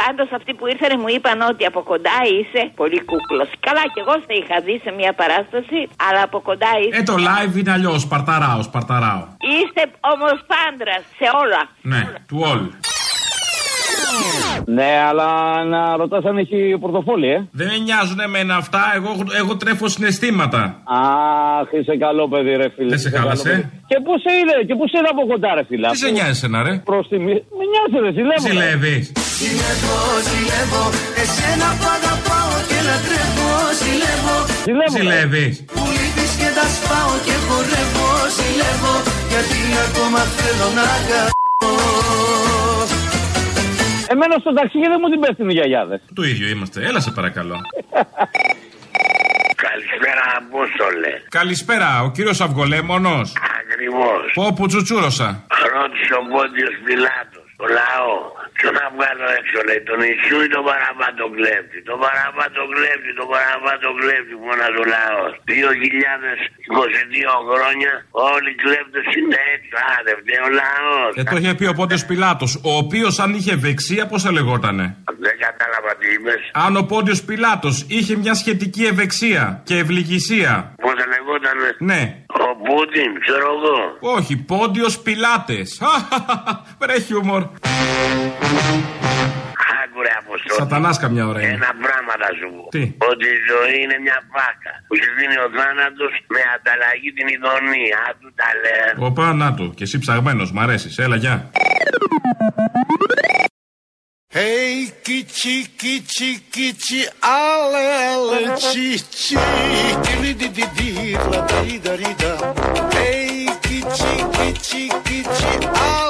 Πάντως αυτοί που ήρθαν μου είπαν ότι από κοντά είσαι πολύ κούκλος. Καλά, κι εγώ σε είχα δει σε μια παράσταση, αλλά από κοντά είσαι. Ε, το live είναι αλλιώς. Σπαρταράω, σπαρταράω. Είστε όμως πάντρας σε όλα. Ναι, του all. Ναι, αλλά να ρωτάς αν έχει πορτοφόλι, ε. Δεν με νοιάζουν εμένα αυτά, εγώ, εγώ τρέφω συναισθήματα. Αχ, είσαι καλό παιδί, ρε φίλε. Δεν σε είσαι καλό χάλασε. παιδί. Και πού σε είδε, και πού σε είδε από κοντά, ρε φίλε. Τι σε νοιάζει εσένα, ρε; Προς τιμή. Με νοιάζει, ρε, ζηλεύω. ρε. Ζηλεύει. Ζηλεύω, ζηλεύω, εσένα που αγαπάω και λατρεύω, ζηλεύω. Ζηλεύω. Ζηλεύεις. Που λείπεις και τα σπάω και χορεύω, ζηλεύω, γιατί ακόμα θέλω να αγαπώ. Εμένα στο ταξίδι δεν μου την πέφτουν οι γιαγιάδες. Το ίδιο είμαστε. Έλα σε παρακαλώ. Καλησπέρα, Απόστολε. Καλησπέρα, ο κύριος Αυγολέμονος. Ακριβώς. Πω που τσουτσούρωσα. Ρώτησε ο Πόντιο Πιλάτος. Το λαό. Ποιο να βγάλω έξω, λέει, τον Ιησού ή τον παραπάτο κλέφτη. Τον παραπάτο κλέφτη, τον παραπάτο κλέφτη, φωνάζει ο λαός. 2022 χρόνια όλοι οι κλέφτε είναι έτσι. Α, δεν φταίει ο λαός. Ε, το είχε πει ο Πόντιος Πιλάτος, ο οποίος αν είχε ευεξία, πώ θα λεγότανε; Δεν κατάλαβα τι είπες. Αν ο Πόντιος Πιλάτος είχε μια σχετική ευεξία και ευληγησία. Πώ θα λεγότανε; Ναι. Ο Πούτιν, ξέρω εγώ. Όχι, Πόντιος Πιλάτες. Βρε χιούμορ. Άκουρε αποστολή. Σατανάς καμιά ώρα είναι. Ένα πράγμα θα σου πω. Τι; Ότι η ζωή είναι μια πάκα που σου δίνει ο θάνατος με ανταλλαγή την ειδονία. Αν του τα λέω. Οπα, να το. Και εσύ ψαγμένος, μ' αρέσεις. Έλα, γεια. Hey, kichi, kichi, kichi, ale, ale, chichi, di di di di, la da di da di da. Hey, kichi, kichi, kichi, ale, ale,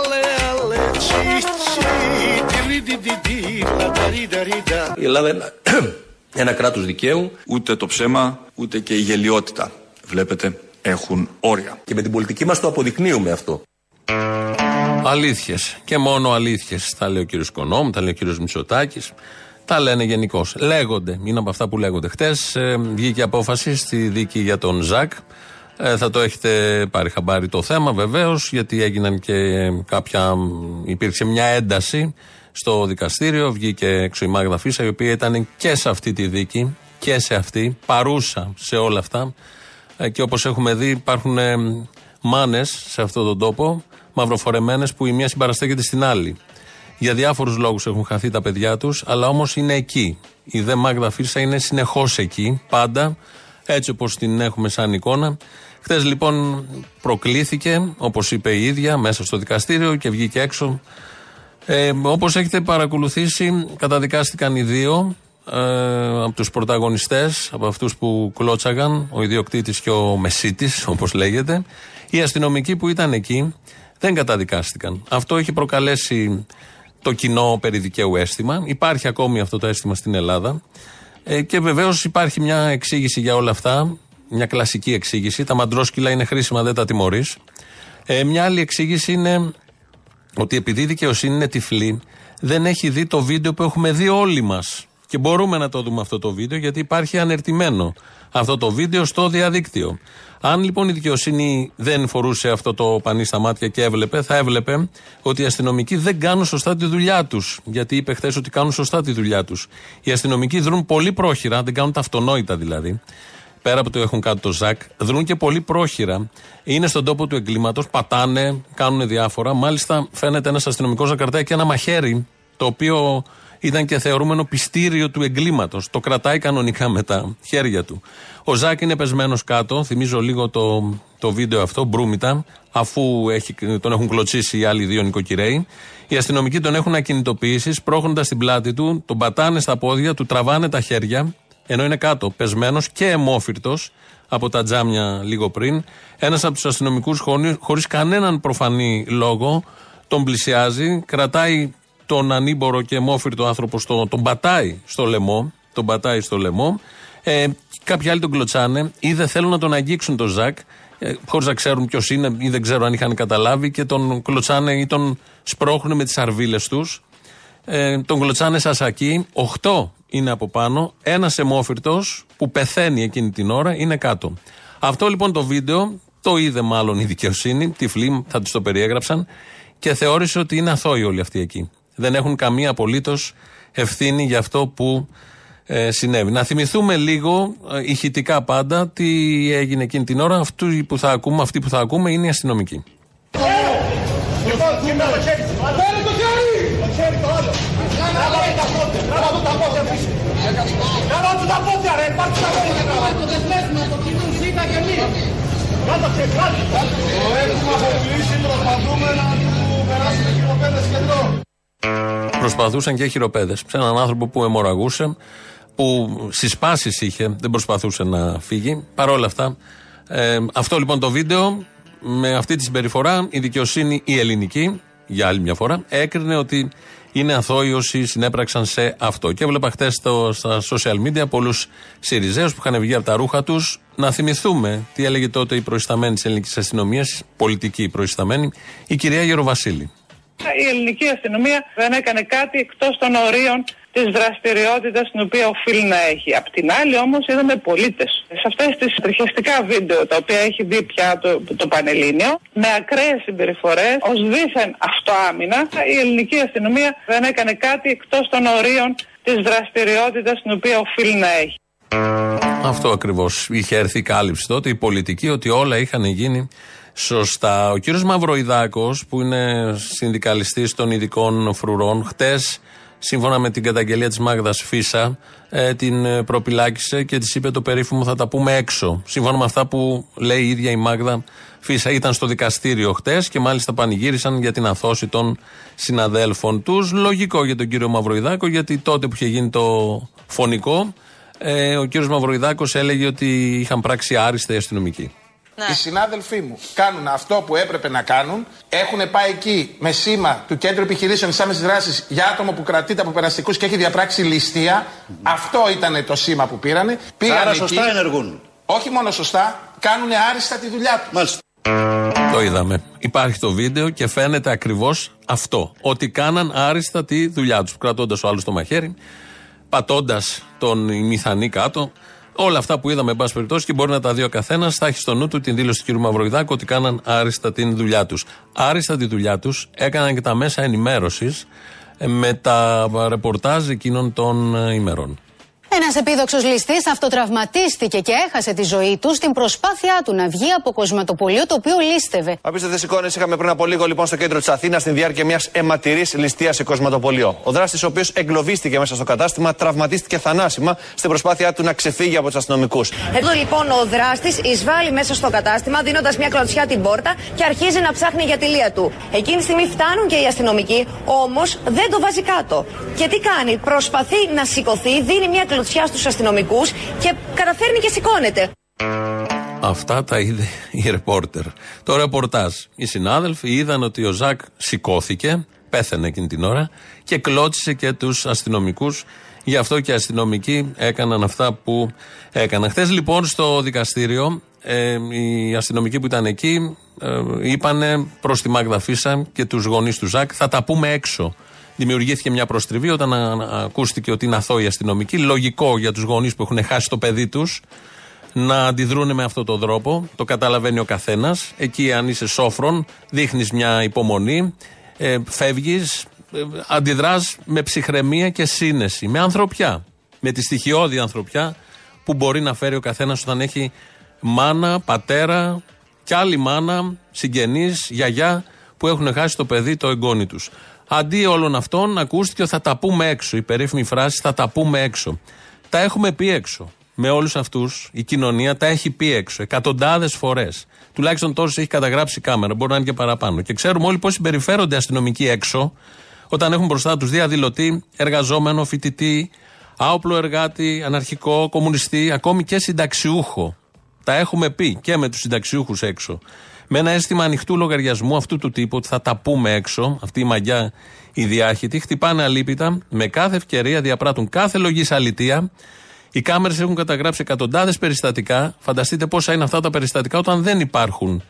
Η Ελλάδα είναι ένα κράτος δικαίου. Ούτε το ψέμα, ούτε και η γελιότητα, βλέπετε, έχουν όρια. Και με την πολιτική μας το αποδεικνύουμε αυτό. Αλήθειες. Και μόνο αλήθειες. Τα λέει ο κύριος Κονόμ, τα λέει ο κύριος Μητσοτάκης. Τα λένε γενικώς. Λέγονται. Είναι από αυτά που λέγονται. Χτες βγήκε απόφαση στη δίκη για τον Ζακ. Ε, θα το έχετε πάρει χαμπάρι το θέμα βεβαίως, γιατί έγιναν και κάποια. υπήρξε μια ένταση στο δικαστήριο. Βγήκε έξω η Μάγδα Φίσα, η οποία ήταν και σε αυτή τη δίκη και σε αυτή, παρούσα σε όλα αυτά. Ε, και όπως έχουμε δει, υπάρχουν ε, μάνες σε αυτόν τον τόπο, μαυροφορεμένες, που η μία συμπαραστέκεται στην άλλη. Για διάφορους λόγους έχουν χαθεί τα παιδιά τους, αλλά όμως είναι εκεί. Η δε Μάγδα Φίσα είναι συνεχώς εκεί, πάντα, έτσι όπως την έχουμε σαν εικόνα. Χθες λοιπόν προκλήθηκε, όπως είπε η ίδια, μέσα στο δικαστήριο και βγήκε έξω. Ε, όπως έχετε παρακολουθήσει, καταδικάστηκαν οι δύο ε, από τους πρωταγωνιστές, από αυτούς που κλώτσαγαν, ο ιδιοκτήτης και ο μεσίτης, όπως λέγεται. Οι αστυνομικοί που ήταν εκεί δεν καταδικάστηκαν. Αυτό έχει προκαλέσει το κοινό περί δικαίου αίσθημα. Υπάρχει ακόμη αυτό το αίσθημα στην Ελλάδα. Ε, και βεβαίως υπάρχει μια εξήγηση για όλα αυτά. Μια κλασική εξήγηση. Τα μαντρόσκυλα είναι χρήσιμα, δεν τα τιμωρείς. Ε, μια άλλη εξήγηση είναι ότι επειδή η δικαιοσύνη είναι τυφλή, δεν έχει δει το βίντεο που έχουμε δει όλοι μας. Και μπορούμε να το δούμε αυτό το βίντεο, γιατί υπάρχει ανερτημένο αυτό το βίντεο στο διαδίκτυο. Αν λοιπόν η δικαιοσύνη δεν φορούσε αυτό το πανί στα μάτια και έβλεπε, θα έβλεπε ότι οι αστυνομικοί δεν κάνουν σωστά τη δουλειά τους. Γιατί είπε χθες ότι κάνουν σωστά τη δουλειά τους. Οι αστυνομικοί δρούν πολύ πρόχειρα, δεν κάνουν τα αυτονόητα δηλαδή. Πέρα από το έχουν κάτω το ΖΑΚ, δρούν και πολύ πρόχειρα. Είναι στον τόπο του εγκλήματος, πατάνε, κάνουν διάφορα. Μάλιστα, φαίνεται ένας αστυνομικός να κρατάει και ένα μαχαίρι, το οποίο ήταν και θεωρούμενο πιστήριο του εγκλήματος. Το κρατάει κανονικά με τα χέρια του. Ο Ζάκ είναι πεσμένος κάτω. Θυμίζω λίγο το, το βίντεο αυτό, μπρούμητα, αφού έχει, τον έχουν κλωτσίσει οι άλλοι δύο νοικοκυρέοι. Οι αστυνομικοί τον έχουν ακινητοποιήσεις, σπρώχνοντα την πλάτη του, τον πατάνε στα πόδια, του τραβάνε τα χέρια, ενώ είναι κάτω, πεσμένος και αιμόφυρτο από τα τζάμια λίγο πριν. Ένας από τους αστυνομικούς, χωρίς κανέναν προφανή λόγο, τον πλησιάζει, κρατάει τον ανήμπορο και αιμόφυρτο άνθρωπο, στο, τον πατάει στο λαιμό. Τον πατάει στο λαιμό. Ε, κάποιοι άλλοι τον κλωτσάνε ή δεν θέλουν να τον αγγίξουν τον Ζακ, ε, χωρίς να ξέρουν ποιος είναι ή δεν ξέρω αν είχαν καταλάβει και τον κλωτσάνε ή τον σπρώχνουν με τις αρβίλες τους. Ε, τον κλωτσάνε σαν σακί. Οχτώ είναι από πάνω. Ένας αιμόφυρτο που πεθαίνει εκείνη την ώρα είναι κάτω. Αυτό λοιπόν το βίντεο το είδε μάλλον η δικαιοσύνη. Τυφλή θα του το περιέγραψαν και θεώρησε ότι είναι αθώοι όλοι αυτοί εκεί. Δεν έχουν καμία απολύτως ευθύνη για αυτό που ε, συνέβη. Να θυμηθούμε λίγο, ε, ηχητικά πάντα, τι έγινε εκείνη την ώρα. Αυτοί που θα ακούμε, αυτοί που θα ακούμε είναι οι αστυνομικοί. Πόδια, τράβα του τα πόδια πίσω. Τράβα του τα πόδια ρε, πάρ' του τα πόδια. Το δεσμεύουμε, το κοινούν ζήτα και μη. Κάτω χέρι, κάτω. Το έχουμε αποκλείσει, προσπαθούμε να του περάσουμε χειροπέδες και εδώ. Προσπαθούσαν και χειροπέδες. Σε έναν άνθρωπο που αιμορραγούσε, που συσπάσει είχε, δεν προσπαθούσε να φύγει. Παρ' όλα αυτά, ε, αυτό λοιπόν το βίντεο, με αυτή τη συμπεριφορά, η δικαιοσύνη η ελληνική, για άλλη μια φορά, έκρινε ότι είναι αθώοι όσοι συνέπραξαν σε αυτό. Και έβλεπα χτες στα social media πολλούς Σιριζέους που είχαν βγει από τα ρούχα τους. Να θυμηθούμε τι έλεγε τότε η προϊσταμένη της ελληνικής αστυνομίας, πολιτική προϊσταμένη, η κυρία Γεροβασίλη. Η ελληνική αστυνομία δεν έκανε κάτι εκτός των ορίων της δραστηριότητας την οποία οφείλει να έχει. Απ' την άλλη όμως είδαμε πολίτες. Σε αυτές τις τριχιαστικά βίντεο τα οποία έχει δει πια το, το Πανελλήνιο με ακραίες συμπεριφορές ως δίθεν αυτοάμυνα η ελληνική αστυνομία δεν έκανε κάτι εκτός των ορίων της δραστηριότητας την οποία οφείλει να έχει. Αυτό ακριβώς. Είχε έρθει η κάλυψη τότε, η πολιτική, ότι όλα είχαν γίνει σωστά. Ο κύριος Μαυροϊδάκος, που είναι συνδικαλιστής των ειδικών φρουρών, χτες, σύμφωνα με την καταγγελία της Μάγδας Φίσα, ε, την ε, προπυλάκησε και της είπε το περίφημο θα τα πούμε έξω. Σύμφωνα με αυτά που λέει η ίδια η Μάγδα Φίσα. Ήταν στο δικαστήριο χτες και μάλιστα πανηγύρισαν για την αθώση των συναδέλφων τους. Λογικό για τον κύριο Μαυροϊδάκο, γιατί τότε που είχε γίνει το φωνικό, ε, ο κύριος Μαυροϊδάκος έλεγε ότι είχαν πράξει άριστα οι αστυνομικοί. Οι συνάδελφοί μου κάνουν αυτό που έπρεπε να κάνουν. Έχουν πάει εκεί με σήμα του Κέντρου Επιχειρήσεων της Άμεσης Δράσης για άτομο που κρατείται από περαστικούς και έχει διαπράξει ληστεία. Αυτό ήταν το σήμα που πήρανε. Πήγαν Άρα εκεί. σωστά ενεργούν. Όχι μόνο σωστά, κάνουν άριστα τη δουλειά τους. Μάλιστα. Το είδαμε. Υπάρχει το βίντεο και φαίνεται ακριβώς αυτό. Ότι κάναν άριστα τη δουλειά τους. Κρατώντας ο άλλος το μαχαίρι, πατώντας τον μηθανή κάτω. Όλα αυτά που είδαμε, εν πάση περιπτώσει, και μπορεί να τα δει ο καθένας, θα έχει στο νου του την δήλωση του κ. Μαυροϊδάκου ότι κάναν άριστα την δουλειά τους. Άριστα τη δουλειά τους έκαναν και τα μέσα ενημέρωσης με τα ρεπορτάζ εκείνων των ε, ημερών. Ένας επίδοξος ληστής αυτοτραυματίστηκε και έχασε τη ζωή του στην προσπάθειά του να βγει από κοσματοπολείο το οποίο λίστευε. Απίστευτες εικόνες είχαμε πριν από λίγο λοιπόν στο κέντρο της Αθήνας στην διάρκεια μιας αιματηρής ληστείας σε κοσματοπολείο. Ο δράστης, ο οποίος εγκλωβίστηκε μέσα στο κατάστημα, τραυματίστηκε θανάσιμα στην προσπάθειά του να ξεφύγει από τους αστυνομικούς. Εδώ λοιπόν ο δράστης εισβάλλει μέσα στο κατάστημα, δίνοντας μια κλωτσιά την πόρτα και αρχίζει να ψάχνει για τη λία του. Εκείνη τη στιγμή φτάνουν και οι αστυνομικοί, όμως δεν το βάζει κάτω. Και τι κάνει, προσπαθεί να σηκωθεί, δίνει μια κλωτσιά στους αστυνομικούς και καταφέρνει και σηκώνεται. Αυτά τα είδε η ρεπόρτερ. Το ρεπορτάζ. Οι συνάδελφοι είδαν ότι ο Ζακ σηκώθηκε, Πέθανε εκείνη την ώρα και κλώτσισε και τους αστυνομικούς. Γι' αυτό και οι αστυνομικοί έκαναν αυτά που έκαναν. Χθες λοιπόν στο δικαστήριο, ε, οι αστυνομικοί που ήταν εκεί ε, είπανε προς τη Μάγδα Φίσα και τους γονείς του Ζακ, θα τα πούμε έξω. Δημιουργήθηκε μια προστριβή όταν ακούστηκε ότι είναι αθώοι αστυνομικοί. Λογικό για τους γονείς που έχουν χάσει το παιδί τους να αντιδρούν με αυτόν τον τρόπο. Το καταλαβαίνει ο καθένας. Εκεί, αν είσαι σόφρον, δείχνεις μια υπομονή, ε, φεύγεις, ε, αντιδράς με ψυχραιμία και σύνεση. Με ανθρωπιά. Με τη στοιχειώδη ανθρωπιά που μπορεί να φέρει ο καθένας όταν έχει μάνα, πατέρα και άλλη μάνα, συγγενείς, γιαγιά που έχουν χάσει το παιδί, το εγγόνι τους. Αντί όλων αυτών, ακούστηκε ότι θα τα πούμε έξω. Η περίφημη φράση θα τα πούμε έξω. Τα έχουμε πει έξω. Με όλους αυτούς η κοινωνία τα έχει πει έξω. Εκατοντάδες φορές. Τουλάχιστον τόσες έχει καταγράψει η κάμερα. Μπορεί να είναι και παραπάνω. Και ξέρουμε όλοι πώς συμπεριφέρονται αστυνομικοί έξω όταν έχουν μπροστά τους διαδηλωτή, εργαζόμενο, φοιτητή, άοπλο εργάτη, αναρχικό, κομμουνιστή, ακόμη και συνταξιούχο. Τα έχουμε πει και με τους συνταξιούχους έξω με ένα αίσθημα ανοιχτού λογαριασμού αυτού του τύπου, ότι θα τα πούμε έξω, αυτή η μαγιά η διάχυτη, χτυπάνε αλίπητα, με κάθε ευκαιρία διαπράττουν κάθε λογή αλητία. Οι κάμερες έχουν καταγράψει εκατοντάδες περιστατικά. Φανταστείτε πόσα είναι αυτά τα περιστατικά όταν δεν υπάρχουν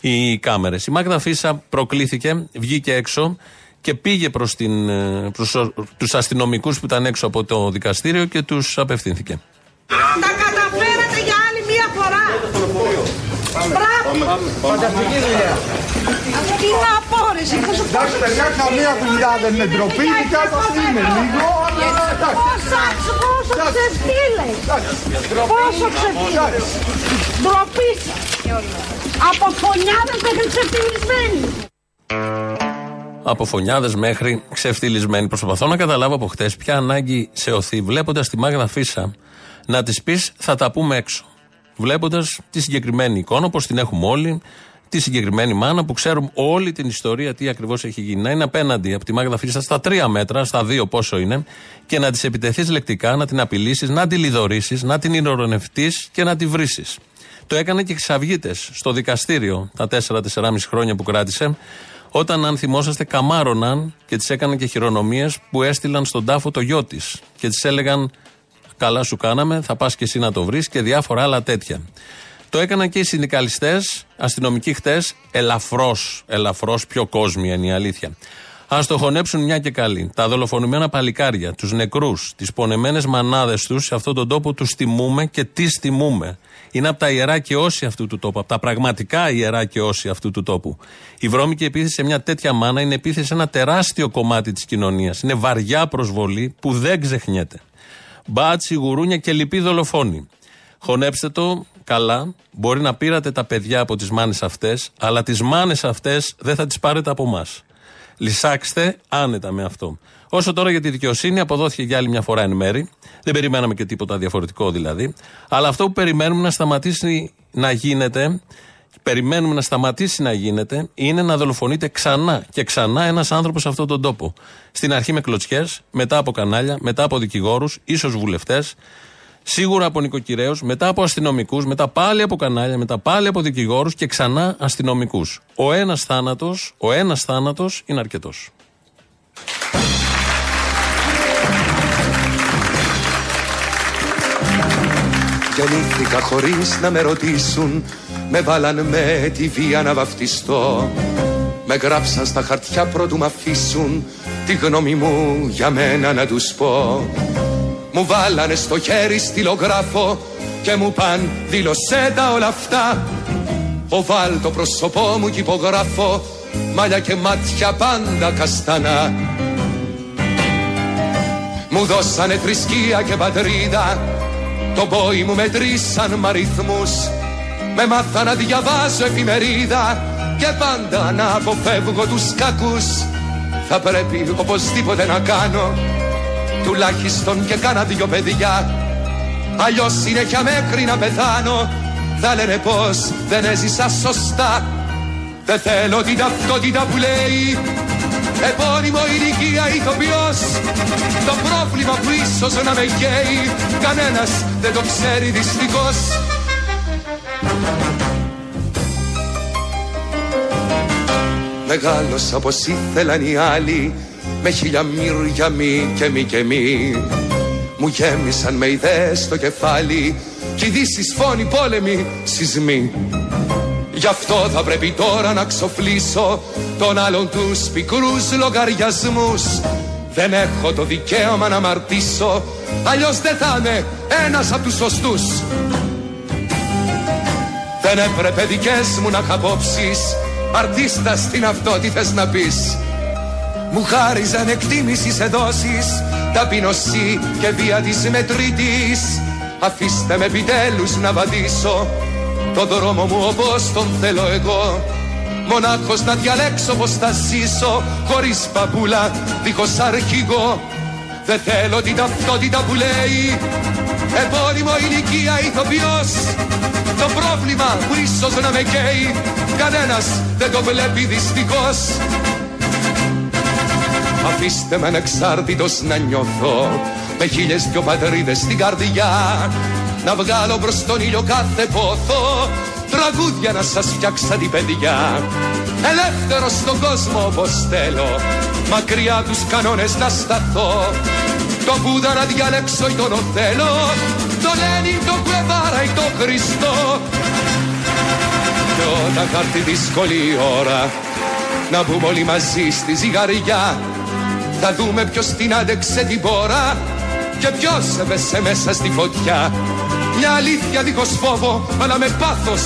οι κάμερες. Η Μάγδα Φίσα προκλήθηκε, βγήκε έξω και πήγε προς ε, τους αστυνομικούς που ήταν έξω από το δικαστήριο και τους απευθύνθηκε. Τα καταφέρατε για άλλη μία φορά. Φανταστική δουλειά. Τι να πω ρε εσύ, θα σου πω. Εντάξει παιδιά, καμία δουλειά δεν είναι ντροπή, η κατάσταση είναι λίγο, Πόσα, πόσο ξεφτύλες. Πόσο ξεφτύλες. Ντροπή Από φωνιάδες μέχρι ξεφτυλισμένοι. Από φωνιάδες μέχρι ξεφτυλισμένοι. Προσπαθώ να καταλάβω από χτες ποια ανάγκη σε οθεί, βλέποντας τη Μάγδα Φίσα, να της πεις θα τα πούμε έξω βλέποντας τη συγκεκριμένη εικόνα, όπως την έχουμε όλοι, τη συγκεκριμένη μάνα που ξέρουμε όλη την ιστορία τι ακριβώς έχει γίνει. Να είναι απέναντι από τη Μάγδα Φίσα στα τρία μέτρα, στα δύο πόσο είναι, και να της επιτεθείς λεκτικά, να την απειλήσεις, να τη λιδωρήσεις, να την ηρωνευτείς και να τη βρει. Το έκανε και Ξαβγίτες στο δικαστήριο τα 4-4,5 χρόνια που κράτησε, όταν, αν θυμόσαστε, καμάρωναν και τι έκανε και χειρονομίες που έστειλαν στον τάφο το γιο της και της έλεγαν Καλά σου κάναμε, θα πας και εσύ να το βρεις και διάφορα άλλα τέτοια. Το έκαναν και οι συνδικαλιστές, αστυνομικοί χτες, ελαφρώς, ελαφρώς πιο κόσμοι είναι η αλήθεια. Α το χωνέψουν μια και καλή. Τα δολοφονημένα παλικάρια, τους νεκρούς, τις πονεμένες μανάδες τους, σε αυτόν τον τόπο τους τιμούμε και τις τιμούμε. Είναι από τα ιερά και όσοι αυτού του τόπου, από τα πραγματικά ιερά και όσοι αυτού του τόπου. Η βρώμικη επίθεση σε μια τέτοια μάνα είναι επίθεση σε ένα τεράστιο κομμάτι της κοινωνίας. Είναι βαριά προσβολή που δεν ξεχνιέται μπάτσι, γουρούνια και λοιποί δολοφόνοι. Χωνέψτε το καλά. Μπορεί να πήρατε τα παιδιά από τις μάνες αυτές, αλλά τις μάνες αυτές δεν θα τις πάρετε από εμά. Λυσάξτε άνετα με αυτό. Όσο τώρα για τη δικαιοσύνη, αποδόθηκε για άλλη μια φορά εν μέρη. Δεν περιμέναμε και τίποτα διαφορετικό δηλαδή. Αλλά αυτό που περιμένουμε να σταματήσει να γίνεται περιμένουμε να σταματήσει να γίνεται είναι να δολοφονείται ξανά και ξανά ένας άνθρωπος σε αυτόν τον τόπο. Στην αρχή με κλωτσιές, μετά από κανάλια, μετά από δικηγόρους, ίσως βουλευτές, σίγουρα από νοικοκυρέους, μετά από αστυνομικούς, μετά πάλι από κανάλια, μετά πάλι από δικηγόρους και ξανά αστυνομικούς. Ο ένας θάνατος, ο ένας θάνατος είναι αρκετός. Γεννήθηκα χωρίς να με ρωτήσουν. Με βάλαν με τη βία να βαφτιστώ. Με γράψαν στα χαρτιά πρώτου μ' αφήσουν. Τη γνώμη μου για μένα να τους πω. Μου βάλανε στο χέρι στυλογράφο Και μου παν δήλωσέ τα όλα αυτά. Οβάλ το πρόσωπό μου κι υπογράφω. Μάλια και μάτια πάντα καστανά. Μου δώσανε θρησκεία και πατρίδα Το πόη μου μετρήσαν μ' αριθμούς με μάθα να διαβάζω εφημερίδα και πάντα να αποφεύγω τους κακούς. Θα πρέπει οπωσδήποτε να κάνω τουλάχιστον και κάνα δυο παιδιά. Αλλιώς συνέχεια μέχρι να πεθάνω θα λένε πως δεν έζησα σωστά. Δεν θέλω την ταυτότητα που λέει Επώνυμο ηλικία ηθοποιός. Το πρόβλημα που ίσως να με καίει Κανένας δεν το ξέρει δυστυχώς. Μεγάλωσα όπως ήθελαν οι άλλοι Με χίλια μύρια μη και μη και μη. Μου γέμισαν με ιδέες στο κεφάλι Κι ειδήσεις φόνοι πόλεμοι σεισμοί Γι' αυτό θα πρέπει τώρα να ξοφλήσω Τον άλλον τους πικρούς λογαριασμούς. Δεν έχω το δικαίωμα να μαρτήσω Αλλιώς δεν θα είναι ένας από τους σωστούς. Δεν έπρεπε δικές μου να χαπόψεις Αρτίστα στην αυτό τι θες να πεις. Μου χάριζαν εκτίμησης σε δόσεις Ταπεινωσή και βία της μετρήτης Αφήστε με επιτέλους να βαδίσω Το δρόμο μου όπως τον θέλω εγώ. Μονάχος να διαλέξω πως θα ζήσω Χωρίς παπούλα, δίχως αρχηγό. Δεν θέλω την ταυτότητα που λέει Επώνυμο ηλικία ηθοποιός. Το πρόβλημα που ίσως να με καίει Κανένας δεν το βλέπει δυστυχώς. Αφήστε με ανεξάρτητος να νιώθω Με χίλιες δυο πατρίδες στην καρδιά Να βγάλω προς τον ήλιο κάθε πόθο Τραγούδια να σας φτιάξα την παιδιά. Ελεύθερο στον κόσμο όπως θέλω Μακριά τους κανόνες να σταθώ. Το Βούδα να διαλέξω ή τον Οθέλο Το Λένιν, το Κουεβάρα ή το Χριστό. Και όταν θα έρθει δύσκολη η ώρα Να μπούμε όλοι μαζί στη ζυγαριά. Θα δούμε ποιος την άντεξε την πόρα Και ποιος έβεσε μέσα στη φωτιά μια αλήθεια δίχως φόβο αλλά με πάθος.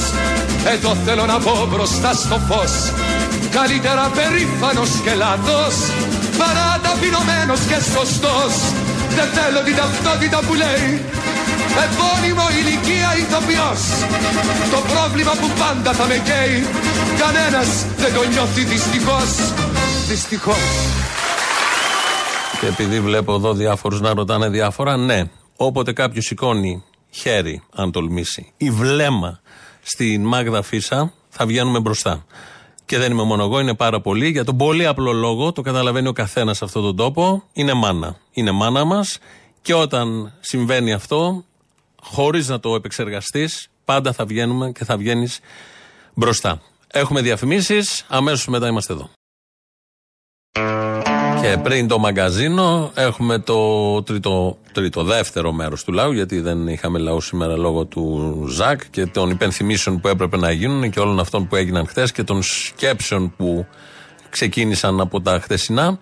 Εδώ θέλω να πω μπροστά στο φως. Καλύτερα περήφανος και λάθος. Παρά ταπεινωμένος και σωστός. Δεν θέλω την ταυτότητα που λέει Επώνυμο ηλικία ηθοποιός. Το πρόβλημα που πάντα θα με καίει Κανένας δεν το νιώθει δυστυχώς. Δυστυχώς. Και επειδή βλέπω εδώ διάφορους να ρωτάνε διάφορα, ναι, όποτε κάποιος σηκώνει χέρι, αν τολμήσει, ή βλέμμα στην Μάγδα Φίσα, θα βγαίνουμε μπροστά. Και δεν είμαι μόνο εγώ, είναι πάρα πολύ. Για τον πολύ απλό λόγο, το καταλαβαίνει ο καθένας σε αυτόν τον τόπο, είναι μάνα. Είναι μάνα μας. Και όταν συμβαίνει αυτό, χωρίς να το επεξεργαστείς, πάντα θα βγαίνουμε και θα βγαίνεις μπροστά. Έχουμε διαφημίσεις, αμέσως μετά είμαστε εδώ. Και πριν το μαγκαζίνο έχουμε το τρίτο, τρίτο δεύτερο μέρος του λαού γιατί δεν είχαμε λαού σήμερα λόγω του Ζακ και των υπενθυμίσεων που έπρεπε να γίνουν και όλων αυτών που έγιναν χθες και των σκέψεων που ξεκίνησαν από τα χθεσινά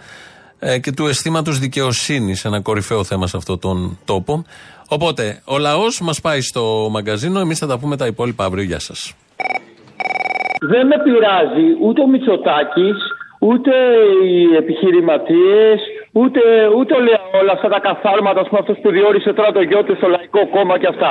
ε, και του αισθήματος δικαιοσύνης, ένα κορυφαίο θέμα σε αυτόν τον τόπο. Οπότε, ο λαός μας πάει στο μαγκαζίνο, εμείς θα τα πούμε τα υπόλοιπα αύριο. Γεια σας. Δεν με πειράζει ούτε ο Μητσοτάκης, ούτε οι επιχειρηματίες, ούτε, ούτε όλα, όλα αυτά τα καθάρματα, ας πούμε, αυτός που διόρισε τώρα το γιο του στο Λαϊκό Κόμμα και αυτά.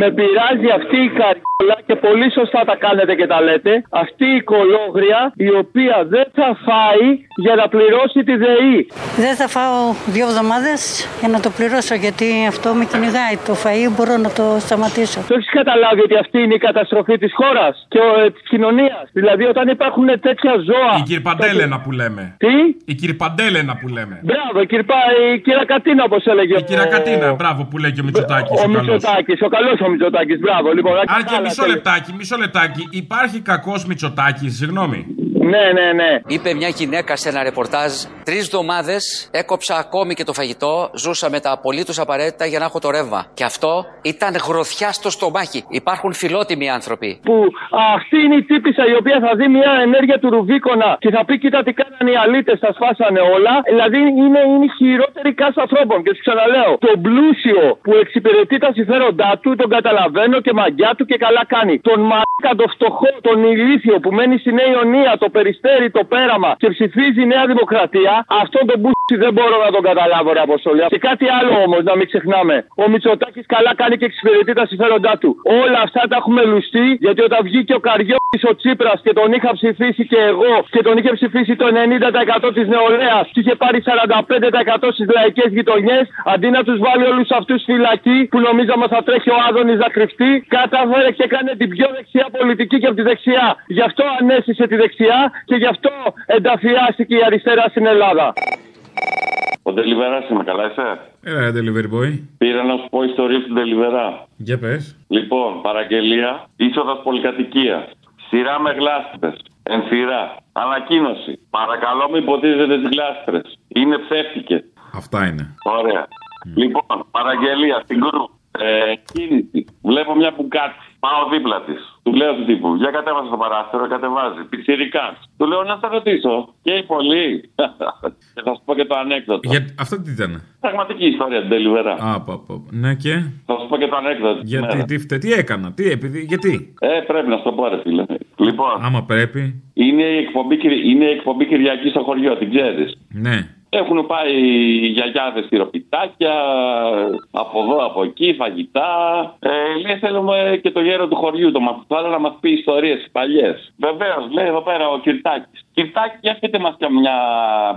Με πειράζει αυτή η καριόλα και πολύ σωστά τα κάνετε και τα λέτε, αυτή η κολόγρια η οποία δεν θα φάει για να πληρώσει τη ΔΕΗ. Δεν θα φάω δύο εβδομάδες για να το πληρώσω γιατί αυτό με κυνηγάει. Το φαΐ μπορώ να το σταματήσω. Το έχεις καταλάβει ότι αυτή είναι η καταστροφή της χώρας και ε, της κοινωνίας. Δηλαδή, όταν υπάρχουν τέτοια ζώα. Η Κυρπαντέλενα που λέμε. Τι; Η Κυρπαντέλενα που λέμε. Μπράβο, η, κυρπα, η κυρακατίνα όπως έλεγε. Η Κυρακατίνα, μπράβο που λέει και ο Μητσοτάκης. Ο Μητσοτάκης, ο καλός ο Μητσοτάκης, μπράβο. Λοιπόν, Αν και μισό λεπτάκι, μισό λεπτάκι. Υπάρχει κακός Μητσοτάκης, συγγνώμη. Ναι, ναι, ναι. Είπε μια γυναίκα σε ένα ρεπορτάζ: Τρεις εβδομάδες έκοψα ακόμη και το φαγητό. Ζούσα με τα απολύτως απαραίτητα για να έχω το ρεύμα. Και αυτό ήταν γροθιά στο στομάχι. Υπάρχουν φιλότιμοι άνθρωποι. Που αυτή είναι η τύπησα η οποία θα δει μια ενέργεια του Ρουβίκονα και θα πει: Κοίτα τι κάνανε οι αλήτες, τα σπάσανε όλα. Δηλαδή είναι, είναι η χειρότερη κάσα ανθρώπων. Και σου ξαναλέω: Τον πλούσιο που εξυπηρετεί τα συμφέροντά του, τον καταλαβαίνω και μαγιά του και καλά κάνει. Τον μαλάκα, το φτωχό, τον ηλίθιο που μένει στη Νέα Ιωνία, το περιστέρι, το πέραμα και ψηφίζει η Νέα Δημοκρατία, αυτόν τον μπούσι δεν μπορώ να τον καταλάβω, ρε Αποστολή. Και κάτι άλλο όμως, να μην ξεχνάμε. Ο Μητσοτάκης καλά κάνει και εξυπηρετεί τα συμφέροντά του. Όλα αυτά τα έχουμε λουστεί, γιατί όταν βγήκε ο Καριώτης ο Τσίπρας και τον είχα ψηφίσει και εγώ και τον είχε ψηφίσει το 90% της νεολαίας και είχε πάρει 45% στις λαϊκές γειτονιές, αντί να τους βάλει όλους αυτούς φυλακή που νομίζαμε θα τρέχει ο Άδωνης να κρυφτεί, κατάφερε και έκανε την πιο δεξιά πολιτική και από τη δεξιά. Γι' αυτό ανέσυσε τη δεξιά και γι' αυτό ενταφιάστηκε η αριστερά στην Ελλάδα. Ο Ντελιβερά είμαι, καλά είσαι; Έλα, delivery boy. Πήρα να σου πω ιστορία του Ντελιβερά. Για πες. Λοιπόν, παραγγελία, είσοδος πολυκατοικία. Σειρά με γλάστρες. Ενθυρά. Ανακοίνωση. Παρακαλώ μην ποτίζετε τις λάστρε. Είναι ψεύτικες. Αυτά είναι. Ωραία. Λοιπόν, παραγγελία στην κρού. Ε, κίνηση. Βλέπω μια που κάτσει. Πάω δίπλα της. Του λέω του τύπου, για κατέβασε το παράθυρο, κατεβάζει. Πιτσιρικά. Του λέω να σε ρωτήσω. Και η πολύ. και θα σου πω και το ανέκδοτο. Για... Αυτό τι ήταν; Πραγματική ιστορία, την τελειβερά. Α, πα, πα. Ναι και; Θα σου πω και το ανέκδοτο. της Γιατί, μέρας. τι, φταίει, τι έκανα, τι, επειδή, γιατί; Ε, πρέπει να σου το πω, ρε φίλε. Λοιπόν, Άμα πρέπει. είναι η εκπομπή, Κυρι- είναι η εκπομπή Κυριακής στο χωριό, την ξέρεις. Ναι. Έχουν πάει οι γιαγιάδες τυροπιτάκια, από εδώ, από εκεί, φαγητά. Ε, λέει θέλουμε και το γέρο του χωριού, το μαθητάλα, να μας πει ιστορίες παλιές. Βεβαίως, λέει εδώ πέρα ο Κυρτάκης. Κυρτάκη, για πείτε μας και μια,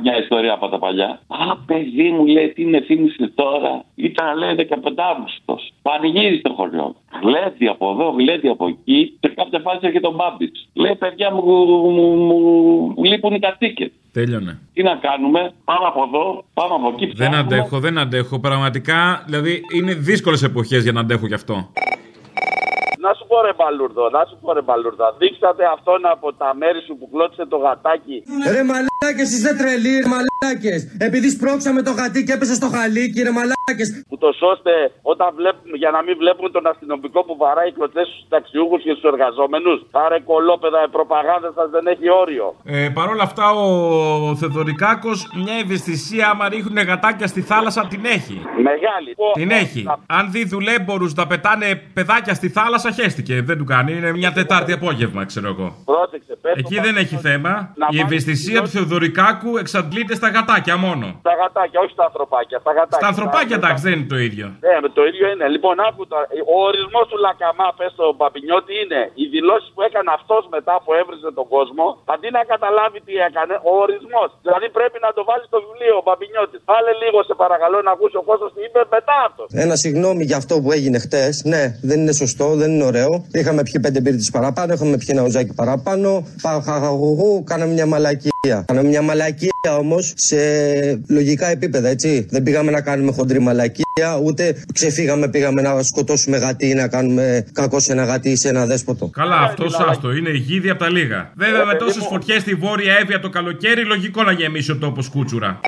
μια ιστορία από τα παλιά. Α, παιδί μου, λέει, τι με θύμισε τώρα. Ήταν, λέει, 15 Αύγουστος. Πανηγύρι στο χωριό. Γλέδι από εδώ, γλέδι από εκεί. Σε κάποια φάση και τον Μπάμπης. Λέει, παιδιά μου, μου, μου, μου λείπουν οι κατοίκες. Τέλειωνε. Τι να κάνουμε, πάμε από εδώ, πάμε από εκεί. Δεν ψάχνουμε. αντέχω, δεν αντέχω. Πραγματικά, δηλαδή είναι δύσκολες εποχές για να αντέχω γι' αυτό. Να σου πω ρε Μπαλούρδο, να σου πω ρε Μπαλούρδο. Δείξατε αυτόν από τα μέρη σου που κλώτησε το γατάκι. Ρε μαλάκες είστε τρελοί ρε μαλάκες Επειδή σπρώξαμε το γατί και έπεσε στο χαλίκι ρε μαλάκες Που το ώστε όταν βλέπουμε, για να μην βλέπουν τον αστυνομικό που βαράει κλωτσές στους ταξιούχους και στους εργαζόμενους. Άρε κολόπεδα, η προπαγάνδα σας δεν έχει όριο. Ε, Παρ' όλα αυτά, ο Θεοδωρικάκος μια ευαισθησία, άμα ρίχνουν γατάκια στη θάλασσα, την έχει. Μεγάλη. Την έχει. Αν δει δουλέμπορους να πετάνε παιδάκια στη θάλασσα, χέστηκε. Δεν του κάνει. Είναι μια Τετάρτη απόγευμα, ξέρω εγώ. Πρόσεξε, πες Εκεί το δεν μας- έχει θέμα. Να Η βάλεις ευαισθησία του Θεοδωρικάκου εξαντλείται στα γατάκια μόνο. Στα γατάκια, όχι στα ανθρωπάκια. Στα, γατάκια. Στα ανθρωπάκια, εντάξει, δεν είναι το ίδιο. Ναι, με το ίδιο είναι. Λοιπόν, άκου τώρα. Ο ορισμός του Λακαμά, πες στο Παπινιώτη, είναι οι δηλώσεις που έκανε αυτός μετά που έβριζε τον κόσμο. Αντί να καταλάβει τι έκανε, ο ορισμός. Δηλαδή πρέπει να το βάλει στο βιβλίο ο Παπινιώτης. Βάλε λίγο, σε παρακαλώ, να ακούσει ο κόσμο τι είπε μετά αυτό. Ένα συγγνώμη για αυτό που έγινε χτες. Ναι, δεν είναι σωστό, δεν είναι ωραίο. Είχαμε πιει πέντε μπύρτες παραπάνω, είχαμε πιει ένα ουζάκι παραπάνω. Παχαχαγουγού, κάναμε μια μαλακία. Κάναμε μια μαλακία όμως σε λογικά επίπεδα, έτσι. Δεν πήγαμε να κάνουμε χοντρή μαλακία, ούτε ξεφύγαμε, πήγαμε να σκοτώσουμε γατί ή να κάνουμε κακό σε ένα γατί ή σε ένα δέσποτο. Καλά, αυτό άστο. Είναι η γίδια από τα λίγα. Βέβαια, με τόσες φωτιές στη βόρεια Εύβοια το καλοκαίρι, λογικό να γεμίσει ο τόπος κούτσουρα.